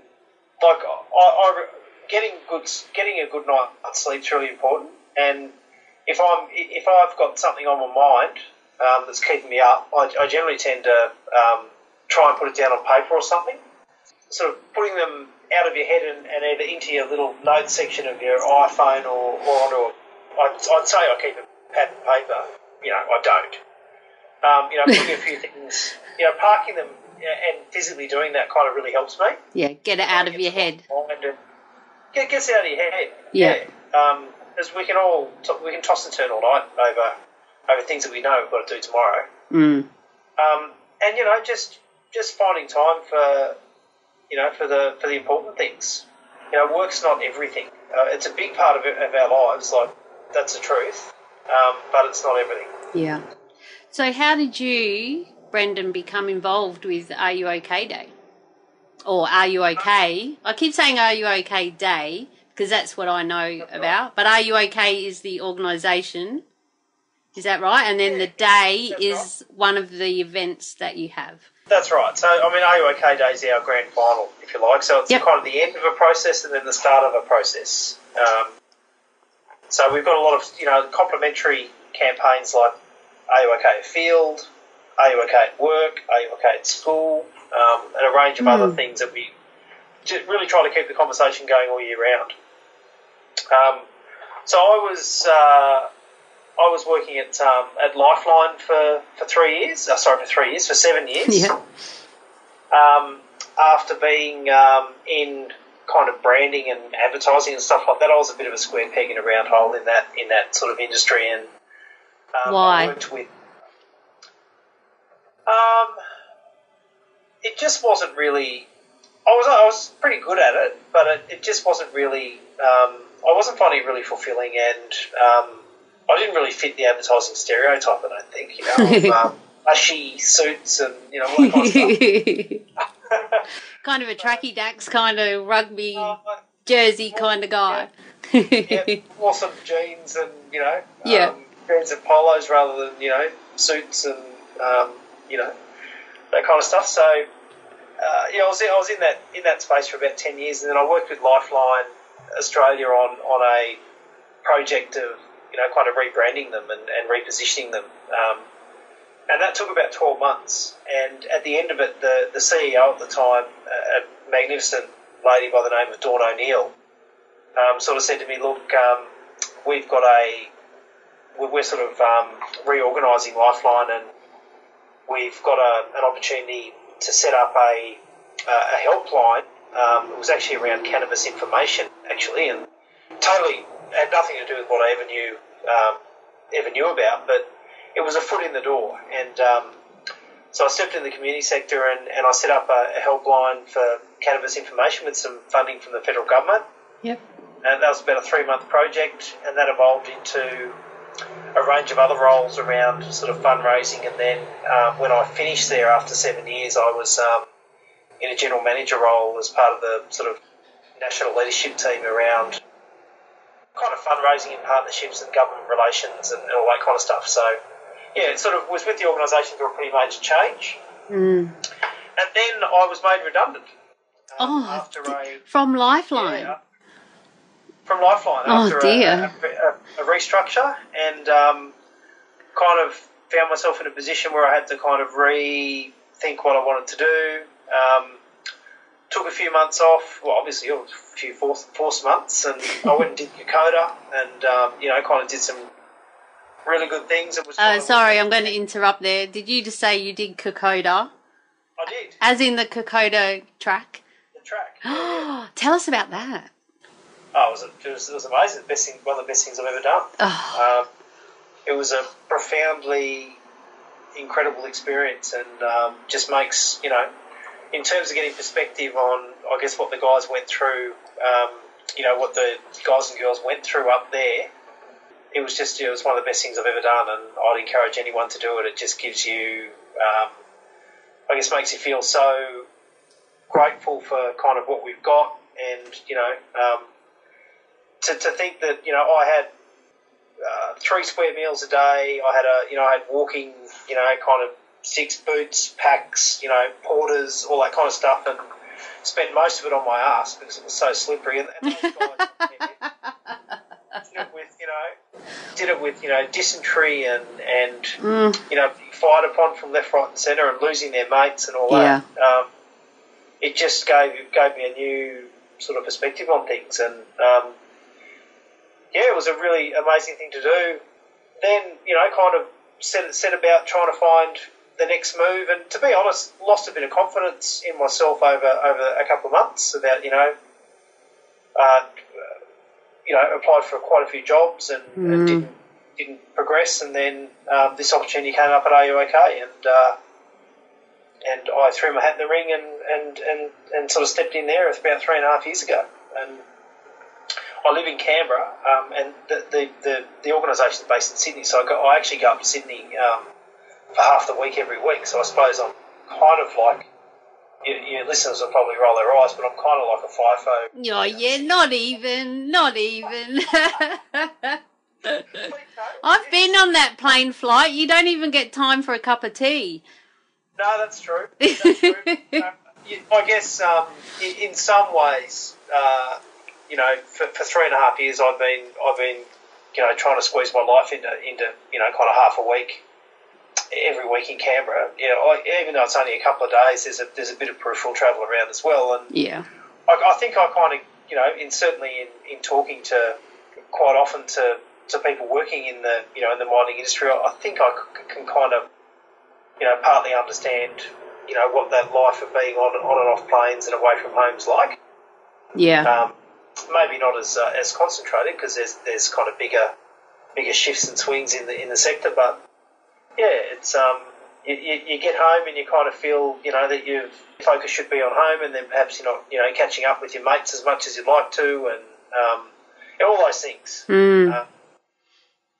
like I, I, getting good, getting a good night's sleep is really important. And if I'm if I've got something on my mind, um, that's keeping me up, I, I generally tend to um, try and put it down on paper or something. Sort of putting them out of your head and, and either into your little notes section of your iPhone or, or onto a, I'd, I'd say I keep a pad and paper. You know, I don't. Um, you know, putting a few things, you know, parking them and physically doing that kind of really helps me. Yeah, get it out of your head. And get gets out of your head. Yeah. Um, because we can all we can toss and turn all night over over things that we know we've got to do tomorrow. Mm. Um, and you know, just just finding time for you know for the for the important things. You know, work's not everything. Uh, it's a big part of, it, of our lives. Like that's the truth, um, but it's not everything. Yeah. So, how did you, Brendan, become involved with Are You OK Day? Or Are You OK? I keep saying Are You OK Day because that's what I know That's about. right. But Are You OK is the organisation. Is that right? And then Yeah, the day is one of the events that you have. That's right. So, I mean, Are You OK Day is our grand final, if you like. So it's Yep. kind of the end of a process and then the start of a process. Um, so we've got a lot of, you know, complementary campaigns like Are You OK Field, Are You OK at Work, Are You OK at School, um, and a range of other Mm. things that we just really try to keep the conversation going all year round. Um, so I was uh, I was working at um, at Lifeline for, for three years. Uh, sorry, for three years, for seven years. Yeah. Um, after being um, in kind of branding and advertising and stuff like that, I was a bit of a square peg in a round hole in that in that sort of industry. And um, Why? I worked with. Um, it just wasn't really. I was I was pretty good at it, but it, it just wasn't really. Um, I wasn't finding it really fulfilling, and um, I didn't really fit the advertising stereotype. I don't think you know, of, um, ushy suits and you know all that kind of stuff. kind of a tracky dacks kind of rugby Uh, jersey kind of guy. yeah, wore some jeans and you know, Yeah. um, jeans and polos rather than you know suits and um, you know that kind of stuff. So uh, yeah, I was in, I was in that in that space for about ten years, and then I worked with Lifeline Australia on on a project of you know kind of rebranding them and, and repositioning them. Um, and that took about 12 months. And at the end of it, the, the CEO at the time, a magnificent lady by the name of Dawn O'Neill, um, sort of said to me, "Look, um, we've got a we're we're sort of um, reorganising Lifeline, and we've got a, an opportunity to set up a a helpline. Um, it was actually around cannabis information, actually, and totally had nothing to do with what I ever knew um, ever knew about, but it was a foot in the door, and um, so I stepped in the community sector and, and I set up a, a helpline for cannabis information with some funding from the federal government. Yep. And that was about a three month project, and that evolved into a range of other roles around sort of fundraising. And then um, when I finished there after seven years, I was um, in a general manager role as part of the sort of national leadership team around kind of fundraising and partnerships and government relations and, and all that kind of stuff. So, yeah, it sort of was with the organisation through a pretty major change. Mm. And then I was made redundant. um, Oh, after a From Lifeline. yeah, from Lifeline Oh, after a- dear. A, a, a restructure and um, kind of found myself in a position where I had to kind of rethink what I wanted to do. Um, took a few months off. Well, obviously, it was a few forced, forced months, and I went and did Kokoda, and um, you know, kind of did some really good things. It was. Uh, of- sorry, I'm going to interrupt there. Did you just say you did Kokoda? I did As in the Kokoda track? the track. Yeah, yeah. Tell us about that. Oh, it was, it was it was amazing. The best thing, one of the best things I've ever done. Oh, Um, it was a profoundly incredible experience and um, just makes, you know, in terms of getting perspective on, I guess, what the guys went through, um, you know, what the guys and girls went through up there, it was just, it was one of the best things I've ever done and I'd encourage anyone to do it. It just gives you, um, I guess, makes you feel so grateful for kind of what we've got and, you know, um, to, to think that, you know, I had uh, three square meals a day. I had a, you know, I had walking, you know, kind of six boots, packs, you know, porters, all that kind of stuff, and spent most of it on my ass because it was so slippery. And, and guys, yeah, with you know, did it with you know dysentery and and Mm, you know fired upon from left, right, and centre, and losing their mates and all Yeah. that. Um, it just gave gave me a new sort of perspective on things, and um, yeah, it was a really amazing thing to do. Then you know, kind of set set about trying to find the next move, and to be honest, lost a bit of confidence in myself over over a couple of months about you know. Uh, you know, applied for quite a few jobs and, Mm. and didn't didn't progress, and then um, this opportunity came up at RUOK, and uh, and I threw my hat in the ring and, and, and, and sort of stepped in there. About three and a half years ago, and I live in Canberra, um, and the the, the, the organisation is based in Sydney, so I, go, I actually go up to Sydney um, for half the week every week. So I suppose I'm kind of like. Your, your listeners will probably roll their eyes, but I'm kind of like a FIFO. oh, yeah, not even, not even. I've been on that plane flight. You don't even get time for a cup of tea. No, that's true. That's true. you- I guess um, in, in some ways, uh, you know, for, for three and a half years, I've been I've been you know trying to squeeze my life into into you know kind of half a week every week in Canberra. You know, I, even though it's only a couple of days, there's a there's a bit of peripheral travel around as well, and Yeah. I, I think I kind of, you know, in certainly in, in talking to quite often to, to people working in the, you know, in the mining industry, I, I think I c- can kind of, you know, partly understand, you know, what that life of being on, on and off planes and away from home's like. Yeah. Um, maybe not as uh, as concentrated because there's there's kind of bigger bigger shifts and swings in the in the sector, but yeah, it's um. You, you, you get home and you kind of feel, you know, that your focus should be on home, and then perhaps you're not, you know, catching up with your mates as much as you'd like to, and um, and all those things. Mm. Uh,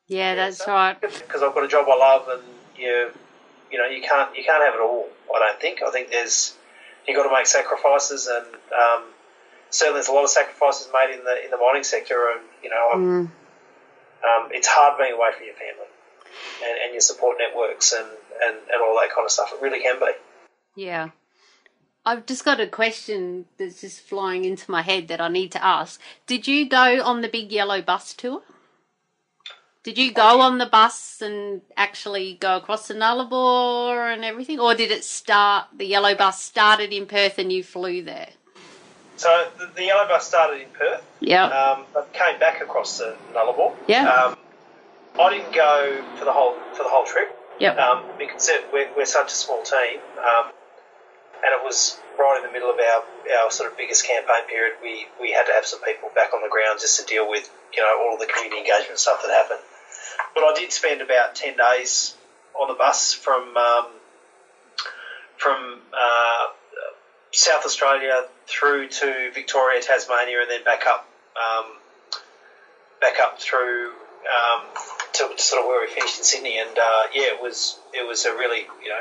Yeah, that's so- right. Because I've got a job I love, and you, you know, you can't you can't have it all. I don't think. I think there's you got to make sacrifices, and um, certainly there's a lot of sacrifices made in the in the mining sector, and you know, Mm. um, it's hard being away from your family and, and your support networks and, and, and all that kind of stuff. It really can be. Yeah. I've just got a question that's just flying into my head that I need to ask. Did you go on the big yellow bus tour? Did you go on the bus and actually go across the Nullarbor and everything? Or did it start, the yellow bus started in Perth and you flew there? So the, the yellow bus started in Perth, Yeah. um, but came back across the Nullarbor. Yeah. Um, I didn't go for the whole for the whole trip Yep. um, because we're, we're such a small team, um, and it was right in the middle of our, our sort of biggest campaign period. We we had to have some people back on the ground just to deal with you know all of the community engagement stuff that happened. But I did spend about ten days on the bus from um, from uh, South Australia through to Victoria, Tasmania, and then back up um, back up through um, to sort of where we finished in Sydney. And uh, yeah, it was it was a really you know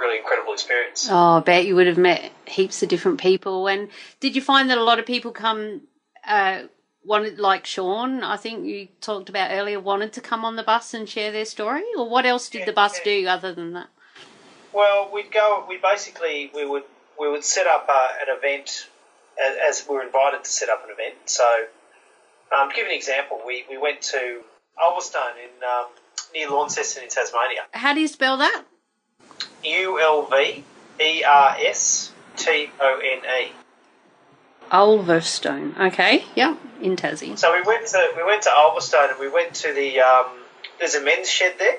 really incredible experience. Oh, I bet you would have met heaps of different people. And did you find that a lot of people come, uh, wanted, like Sean, I think you talked about earlier, wanted to come on the bus and share their story? Or what else did Yeah, the bus yeah. do other than that? Well, we'd go. We basically we would we would set up uh, an event as, as we were invited to set up an event. So, um, to give an example, we, we went to Ulverstone in um, near Launceston in Tasmania. How do you spell that? U L V E R S T O N E. Ulverstone. Okay, yeah, in Tassie. So we went to we went to Ulverstone and we went to the um, there's a men's shed there,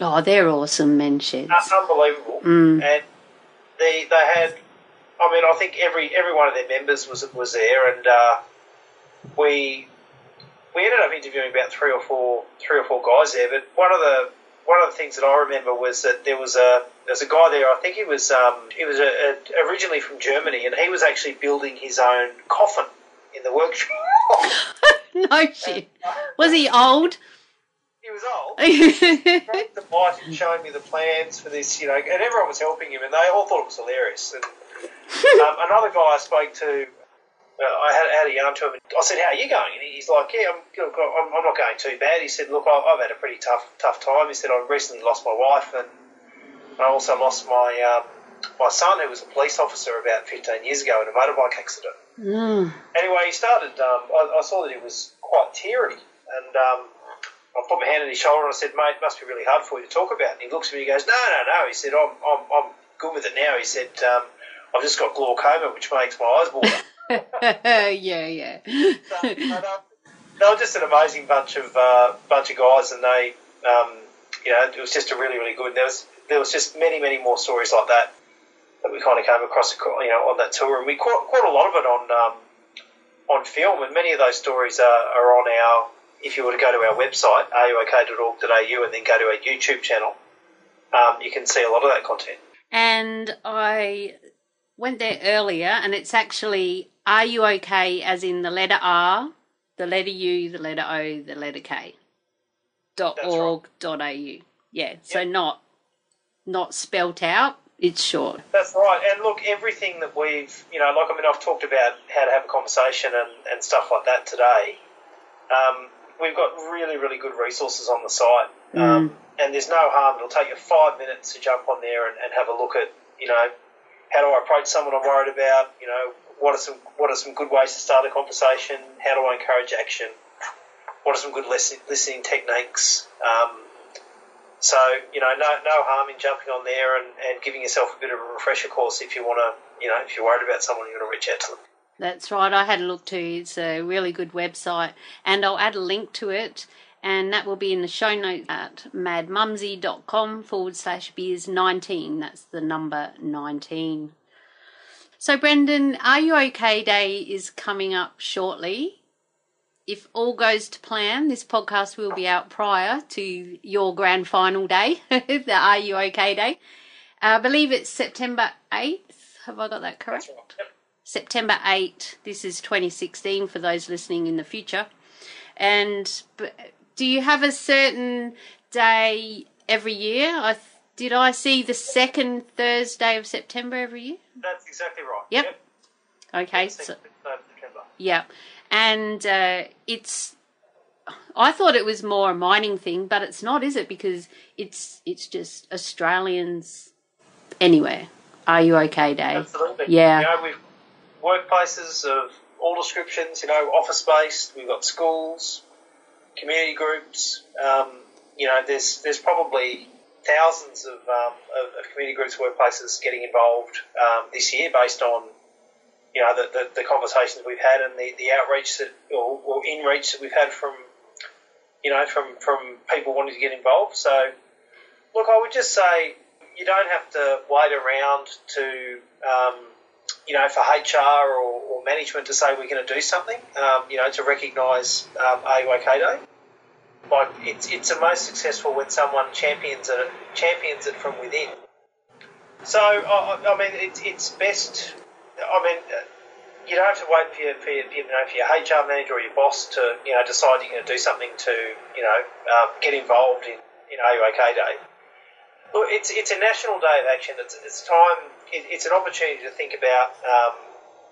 Oh, they're awesome men sheds. uh, unbelievable, Mm. and they they had. I mean, I think every every one of their members was was there, and uh, we we ended up interviewing about three or four three or four guys there. But one of the one of the things that I remember was that there was a there was a guy there. I think he was um, he was a, a, originally from Germany, and he was actually building his own coffin in the workshop. no shit. Was he old? He was old. the bite and showing me the plans for this, you know, and everyone was helping him, and they all thought it was hilarious. And um, another guy I spoke to, uh, I had, had a yarn to him. And I said, "How are you going?" And he's like, "Yeah, I'm, I'm, I'm not going too bad." He said, "Look, I've, I've had a pretty tough, tough time." He said, "I recently lost my wife, and I also lost my um, my son, who was a police officer about 15 years ago in a motorbike accident." Mm. Anyway, he started. Um, I, I saw that he was quite teary, and um, I put my hand on his shoulder and I said, mate, it must be really hard for you to talk about. And he looks at me and he goes, no, no, no. He said, I'm, I'm, I'm good with it now. He said, um, I've just got glaucoma, which makes my eyes water. yeah, yeah. so, they were just an amazing bunch of uh, bunch of guys, and they, um, you know, it was just a really, really good. There was there was just many, many more stories like that that we kind of came across, you know, on that tour, and we caught, caught a lot of it on um, on film, and many of those stories are, are on our if you were to go to our website, ruok.org.au, and then go to our YouTube channel, um, you can see a lot of that content. And I went there earlier, and it's actually Are You OK, as in the letter R, the letter U, the letter O, the letter K. dot org dot au. Yeah, so Yep. not not spelt out. It's short. That's right. And look, everything that we've, you know, like I mean, I've talked about how to have a conversation and, and stuff like that today. Um, we've got really, really good resources on the site. Um, and there's no harm. It'll take you five minutes to jump on there and, and have a look at, you know, how do I approach someone I'm worried about? You know, what are some what are some good ways to start a conversation? How do I encourage action? What are some good listen, listening techniques? Um, so, you know, no, no harm in jumping on there and, and giving yourself a bit of a refresher course if you want to, you know, if you're worried about someone, you want to reach out to them. That's right. I had a look too. It's a really good website, and I'll add a link to it, and that will be in the show notes at madmumsy.com forward slash beers 19. That's the number 19. So, Brendan, Are You OK Day is coming up shortly. If all goes to plan, this podcast will be out prior to your grand final day, the Are You OK Day. Uh, I believe it's September 8th. Have I got that correct? Yep. September 8. This is 2016 for those listening in the future. And do you have a certain day every year? I did I see the second Thursday of September every year? That's exactly right. Yep. Okay, so Second of September. yeah, and uh, it's. I thought it was more a mining thing, but it's not, is it? Because it's it's just Australians anywhere. Are you okay, Day? Absolutely. Yeah. You know, we've workplaces of all descriptions, you know, office based, we've got schools, community groups. Um, you know, there's there's probably thousands of, um, of, of community groups, workplaces getting involved um, this year based on, you know, the, the, the conversations we've had and the, the outreach that, or, or in reach that we've had from, you know, from, from people wanting to get involved. So, look, I would just say you don't have to wait around to, um, you know, for HR or, or management to say we're going to do something, um, you know, to recognise um, Day. Like it's it's the most successful when someone champions it champions it from within. So I, I I mean, it's it's best. I mean, uh, you don't have to wait for your, for your you know for your HR manager or your boss to you know decide you're going to do something to you know um, get involved in in RUOK Day. Look, it's it's a national day of action. It's it's time. It, it's an opportunity to think about um,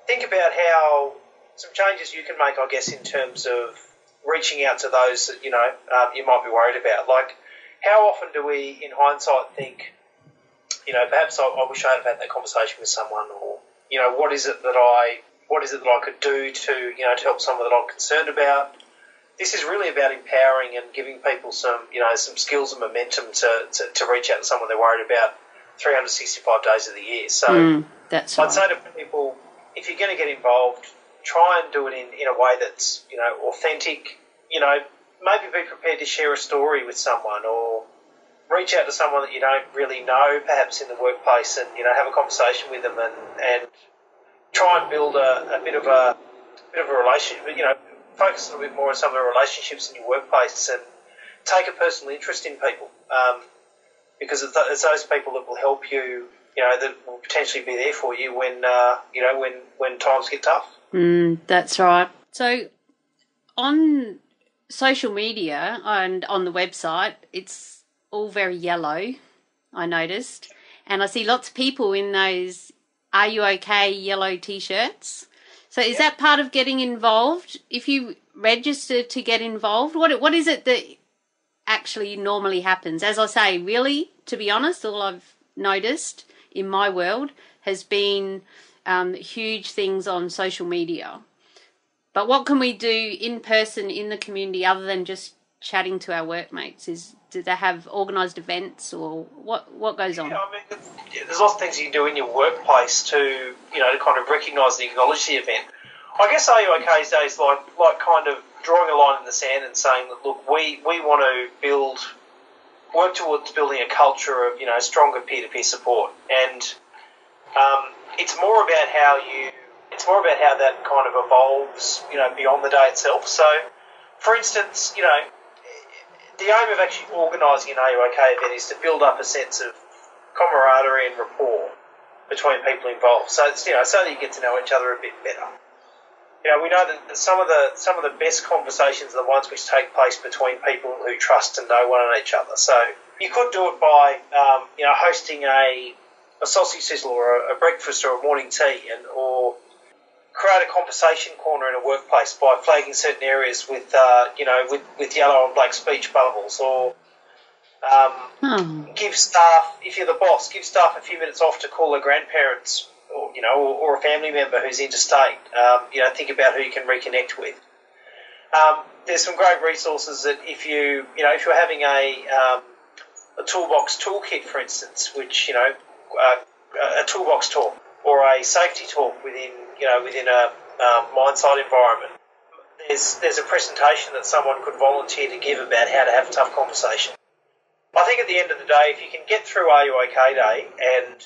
think about how some changes you can make. I guess in terms of reaching out to those that you know um, you might be worried about. Like, how often do we, in hindsight, think, you know, perhaps I, I wish I had had that conversation with someone, or you know, what is it that I what is it that I could do to you know to help someone that I'm concerned about. This is really about empowering and giving people some, you know, some skills and momentum to, to, to reach out to someone they're worried about 365 days of the year. So Mm, that's I'd right. say to people, if you're going to get involved, try and do it in, in a way that's, you know, authentic. You know, maybe be prepared to share a story with someone or reach out to someone that you don't really know, perhaps in the workplace, and, you know, have a conversation with them and, and try and build a, a bit of a bit of a relationship, you know, focus a little bit more on some of the relationships in your workplace and take a personal interest in people. Um, because it's, those people that will help you, you know, that will potentially be there for you when, uh, you know, when, when times get tough. Mm, that's right. So on social media and on the website, it's all very yellow, I noticed. And I see lots of people in those Are You Okay yellow t shirts. So is that part of getting involved? If you register to get involved, what what is it that actually normally happens? As I say, really, to be honest, all I've noticed in my world has been um, huge things on social media. But what can we do in person in the community other than just chatting to our workmates? Is do they have organised events or what what goes on? Yeah, I mean, there's lots of things you can do in your workplace to you know to kind of recognise and acknowledge the event. I guess RUOK's days like like kind of drawing a line in the sand and saying that look, we we want to build work towards building a culture of you know stronger peer to peer support, and um, it's more about how you it's more about how that kind of evolves you know beyond the day itself. So, for instance, you know the aim of actually organising an RUOK event is to build up a sense of camaraderie and rapport between people involved. So you know, so that you get to know each other a bit better. You know, we know that some of the some of the best conversations are the ones which take place between people who trust and know one each other. So you could do it by um, you know hosting a a sausage sizzle or a, a breakfast or a morning tea, and or create a conversation corner in a workplace by flagging certain areas with, uh, you know, with, with yellow and black speech bubbles, or um, Hmm. give staff, if you're the boss, give staff a few minutes off to call their grandparents, or you know, or, or a family member who's interstate. Um, you know, think about who you can reconnect with. Um, there's some great resources that if you, you know, if you're having a um, a toolbox toolkit, for instance, which you know, uh, a toolbox talk or a safety talk within, you know, within a um, mine site environment. There's there's a presentation that someone could volunteer to give about how to have a tough conversation. I think at the end of the day, if you can get through RUOK Day and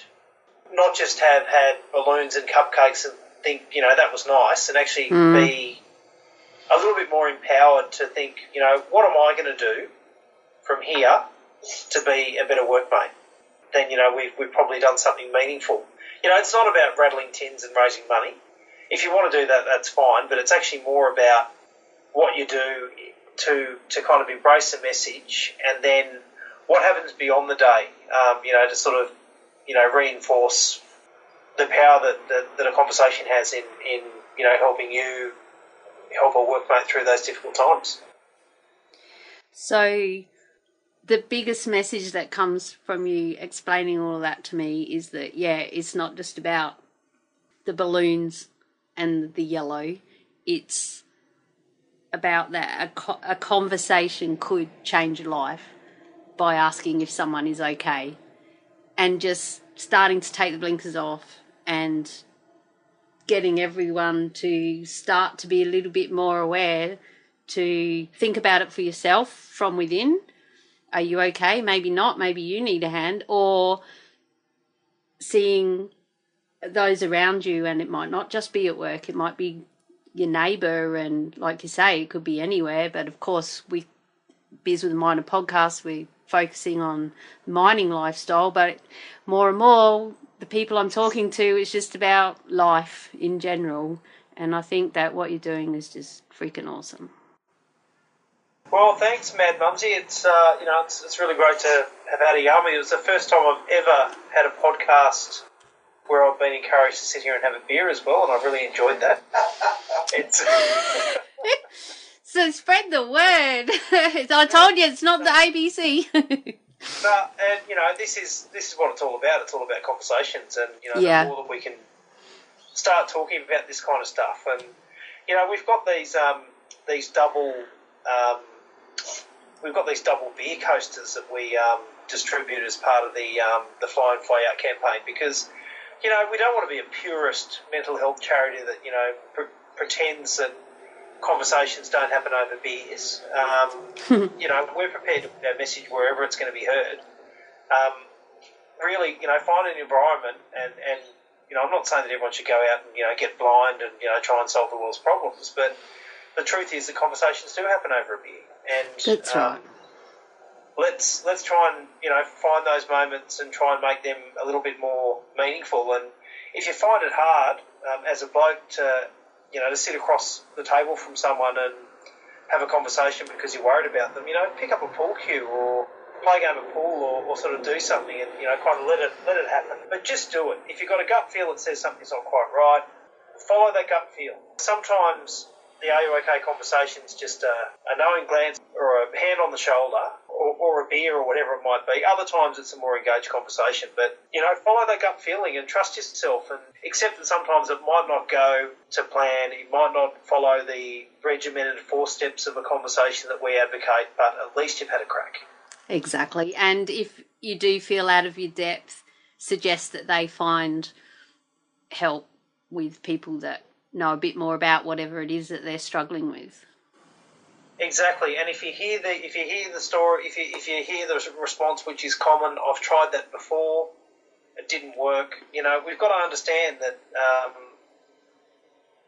not just have had balloons and cupcakes and think, you know, that was nice, and actually Mm. be a little bit more empowered to think, you know, what am I going to do from here to be a better workmate? Then, you know, we've, we've probably done something meaningful. You know, it's not about rattling tins and raising money. If you want to do that, that's fine, but it's actually more about what you do to, to kind of embrace the message and then what happens beyond the day, um, you know, to sort of, you know, reinforce the power that, that, that a conversation has in, in, you know, helping you help a workmate through those difficult times. So, the biggest message that comes from you explaining all of that to me is that, yeah, it's not just about the balloons and the yellow, it's about that a, co- a conversation could change a life by asking if someone is okay and just starting to take the blinkers off and getting everyone to start to be a little bit more aware to think about it for yourself from within. Are you okay? Maybe not. Maybe you need a hand. Or seeing those around you, and it might not just be at work, it might be your neighbour, and like you say, it could be anywhere. But of course, we Beers with a Miner podcast, we're focusing on mining lifestyle, but more and more, the people I'm talking to, it's just about life in general. And I think that what you're doing is just freaking awesome. Well, thanks, Mad Mumsy. It's uh, you know it's, it's really great to have had a yummy. It was the first time I've ever had a podcast where I've been encouraged to sit here and have a beer as well, and I've really enjoyed that. It's So spread the word. I told you it's not the ABC. No, and you know this is this is what it's all about. It's all about conversations, and you know Yeah. the more that we can start talking about this kind of stuff, and you know we've got these um, these double um, we've got these double beer coasters that we um, distribute as part of the um, the Fly and Fly Out campaign because you know we don't want to be a purist mental health charity that you know pre- pretends that conversations don't happen over beers. Um, you know, we're prepared to put our message wherever it's going to be heard. Um, really, you know, find an environment and, and, you know, I'm not saying that everyone should go out and, you know, get blind and, you know, try and solve the world's problems, but the truth is that conversations do happen over a beer. And That's um, right. let's let's try and you know find those moments and try and make them a little bit more meaningful. And if you find it hard um, as a bloke to you know to sit across the table from someone and have a conversation because you're worried about them, you know, pick up a pool cue or play a game of pool or, or sort of do something and you know kind of let it let it happen. But just do it. If you've got a gut feel that says something's not quite right, follow that gut feel. Sometimes the RUOK conversation is just a, a knowing glance or a hand on the shoulder or, or a beer or whatever it might be. Other times it's a more engaged conversation. But, you know, follow that gut feeling and trust yourself and accept that sometimes it might not go to plan. It might not follow the regimented four steps of a conversation that we advocate, but at least you've had a crack. Exactly. And if you do feel out of your depth, suggest that they find help with people that know a bit more about whatever it is that they're struggling with. Exactly, and if you hear the if you hear the story, if you if you hear the response, which is common, I've tried that before, it didn't work. You know, we've got to understand that. Um,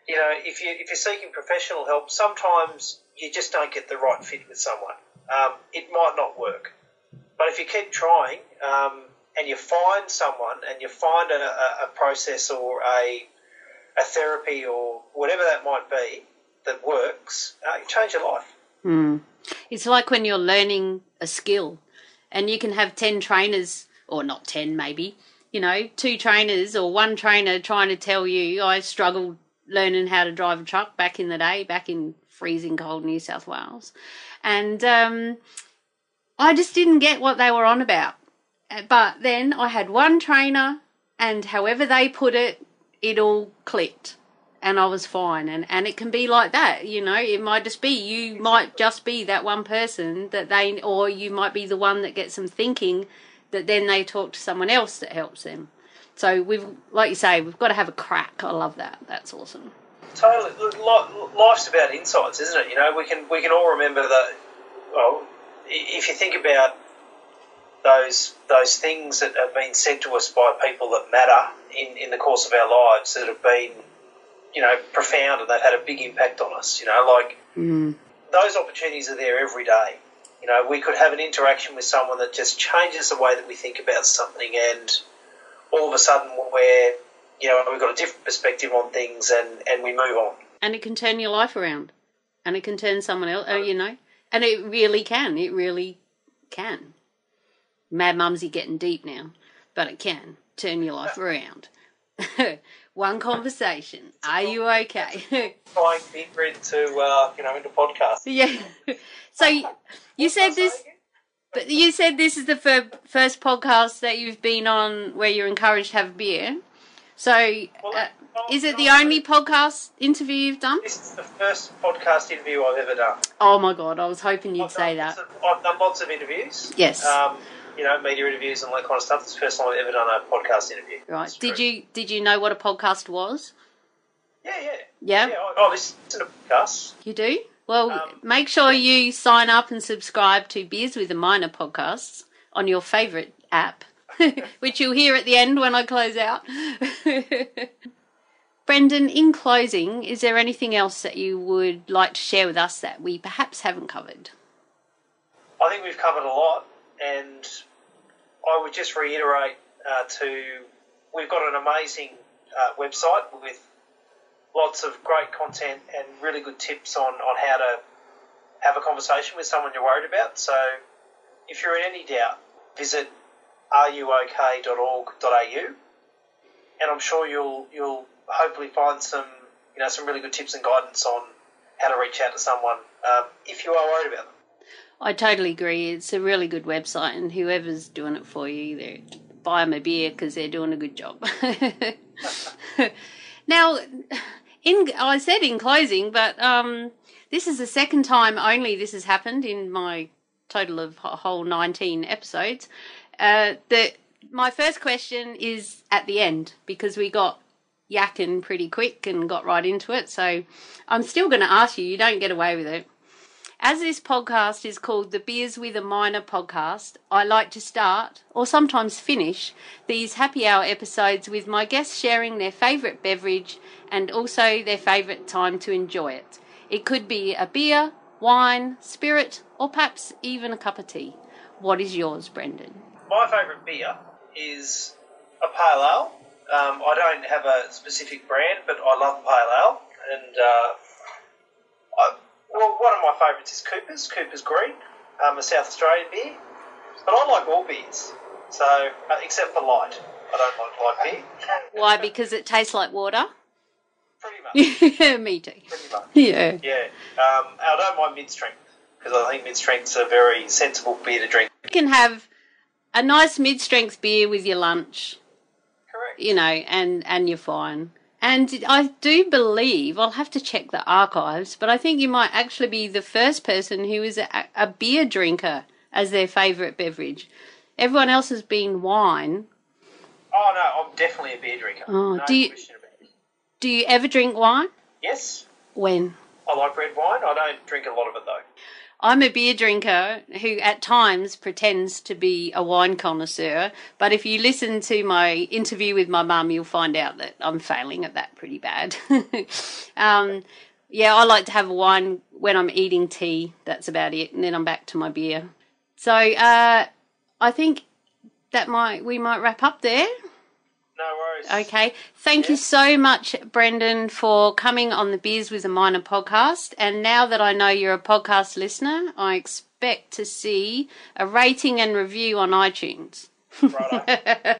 you know, if you if you're seeking professional help, sometimes you just don't get the right fit with someone. Um, it might not work, but if you keep trying um, and you find someone and you find a, a process or a a therapy or whatever that might be that works, uh, you change your life. Mm. It's like when you're learning a skill and you can have 10 trainers, or not 10 maybe, you know, two trainers or one trainer trying to tell you, I struggled learning how to drive a truck back in the day, back in freezing cold New South Wales. And um, I just didn't get what they were on about. But then I had one trainer, and however they put it, it all clicked and I was fine. And, and it can be like that, you know, it might just be, you might just be that one person that they, or you might be the one that gets them thinking that then they talk to someone else that helps them. So we've, like you say, we've got to have a crack. I love that. That's awesome. Totally. Life's about insights, isn't it? You know, we can we can all remember that. Well, if you think about those those things that have been said to us by people that matter in, in the course of our lives that have been you know, profound and they've had a big impact on us. You know, like mm. those opportunities are there every day. You know, we could have an interaction with someone that just changes the way that we think about something, and all of a sudden we're, you know, we've got a different perspective on things, and and we move on. And it can turn your life around, and it can turn someone else. Uh, you know, and it really can. It really can. Mad Mumsy getting deep now, but it can turn your life around. One conversation. Are you okay? Trying deeper into uh, you know into podcast. Yeah. So you, you said this, but you said this is the fir- first podcast that you've been on where you're encouraged to have a beer. So, uh, is it the only podcast interview you've done? This is the first podcast interview I've ever done. Oh my god! I was hoping you'd I've say done that. I've done lots of interviews. Yes. Um, you know, media interviews and all that kind of stuff. It's the first time I've ever done a podcast interview. Right. It's Did true. you did you know what a podcast was? Yeah, yeah. Yeah. Yeah, I, I listen to podcasts. You do? Well, Um, make sure you sign up and subscribe to Beers with a Miner podcasts on your favourite app, which you'll hear at the end when I close out. Brendan, in closing, is there anything else that you would like to share with us that we perhaps haven't covered? I think we've covered a lot, and I would just reiterate uh, to we've got an amazing uh, website with lots of great content and really good tips on, on how to have a conversation with someone you're worried about. So if you're in any doubt, visit ruok.org.au, and I'm sure you'll you'll hopefully find some you know some really good tips and guidance on how to reach out to someone um, if you are worried about them. I totally agree. It's a really good website, and whoever's doing it for you, they buy them a beer because they're doing a good job. now, in I said in closing, but um, this is the second time only this has happened in my total of whole nineteen episodes. Uh, my first question is at the end because we got yakking pretty quick and got right into it. So I'm still going to ask you. You don't get away with it. As this podcast is called the Beers with a Miner podcast, I like to start, or sometimes finish, these happy hour episodes with my guests sharing their favourite beverage and also their favourite time to enjoy it. It could be a beer, wine, spirit, or perhaps even a cup of tea. What is yours, Brendan? My favourite beer is a pale ale. Um, I don't have a specific brand, but I love pale ale. And uh, I, well, one of my favourites is Cooper's, Cooper's Green, um, a South Australian beer. But I like all beers, so uh, except for light. I don't like light beer. Why? Because it tastes like water? Pretty much. Me too. Pretty much. Yeah. Yeah. Um, I don't mind mid strength. because I think mid strength's a very sensible beer to drink. You can have a nice mid strength beer with your lunch, Correct. you know, and, and you're fine. And I do believe, I'll have to check the archives, but I think you might actually be the first person who is a, a beer drinker as their favourite beverage. Everyone else has been wine. Oh no, I'm definitely a beer drinker. Oh, no do you- question about it. Do you ever drink wine? Yes, When? I like red wine. I don't drink a lot of it though. I'm a beer drinker who at times pretends to be a wine connoisseur, but if you listen to my interview with my mum, you'll find out that I'm failing at that pretty bad. um, yeah, I like to have wine when I'm eating tea. That's about it, and then I'm back to my beer. So uh, I think that might we might wrap up there. No worries. Okay. Thank you so much, Brendan, for coming on the Beers with a Miner podcast. And now that I know you're a podcast listener, I expect to see a rating and review on iTunes. Righto.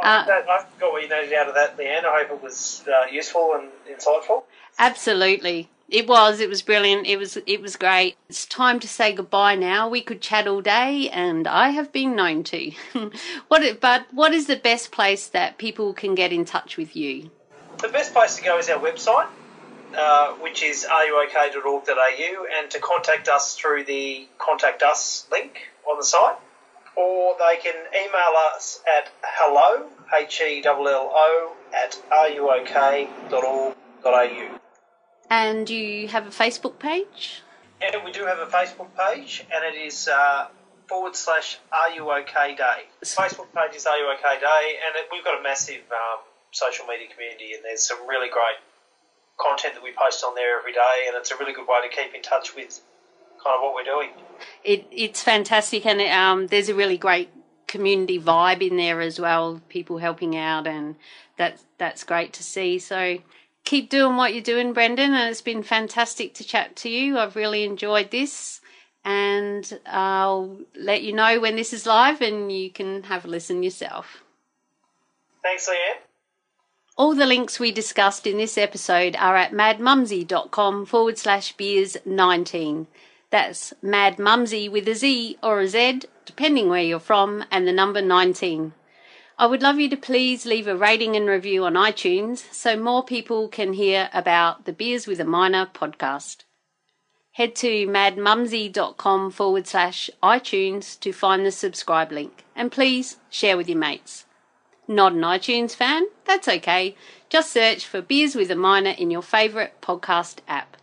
I, that, I got what you needed out of that, Leanne. I hope it was uh, useful and insightful. Absolutely. It was. It was brilliant. It was. It was great. It's time to say goodbye now. We could chat all day, and I have been known to. what? But what is the best place that people can get in touch with you? The best place to go is our website, uh, which is ruok.org.au, and to contact us through the Contact Us link on the site. Or they can email us at hello, H-E-L-L-O, at ruok.org.au. And you have a Facebook page. And we do have a Facebook page, and it is uh, forward slash Are You OK Day. The Facebook page is Are You OK Day, and it, we've got a massive um, social media community, and there's some really great content that we post on there every day, and it's a really good way to keep in touch with kind of what we're doing. It it's fantastic, and um, there's a really great community vibe in there as well. People helping out, and that's that's great to see. So keep doing what you're doing, Brendan, and it's been fantastic to chat to you. I've really enjoyed this, and I'll let you know when this is live, and you can have a listen yourself. Thanks, Leanne. All the links we discussed in this episode are at madmumsy.com forward slash beers 19. That's madmumsy with a Z or a Z, depending where you're from, and the number 19. I would love you to please leave a rating and review on iTunes so more people can hear about the Beers with a Miner podcast. Head to madmumsy.com forward slash iTunes to find the subscribe link, and please share with your mates. Not an iTunes fan? That's okay. Just search for Beers with a Miner in your favourite podcast app.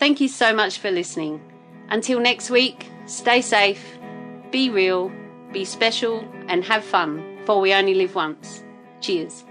Thank you so much for listening. Until next week, stay safe, be real, be special, and have fun, for we only live once. Cheers.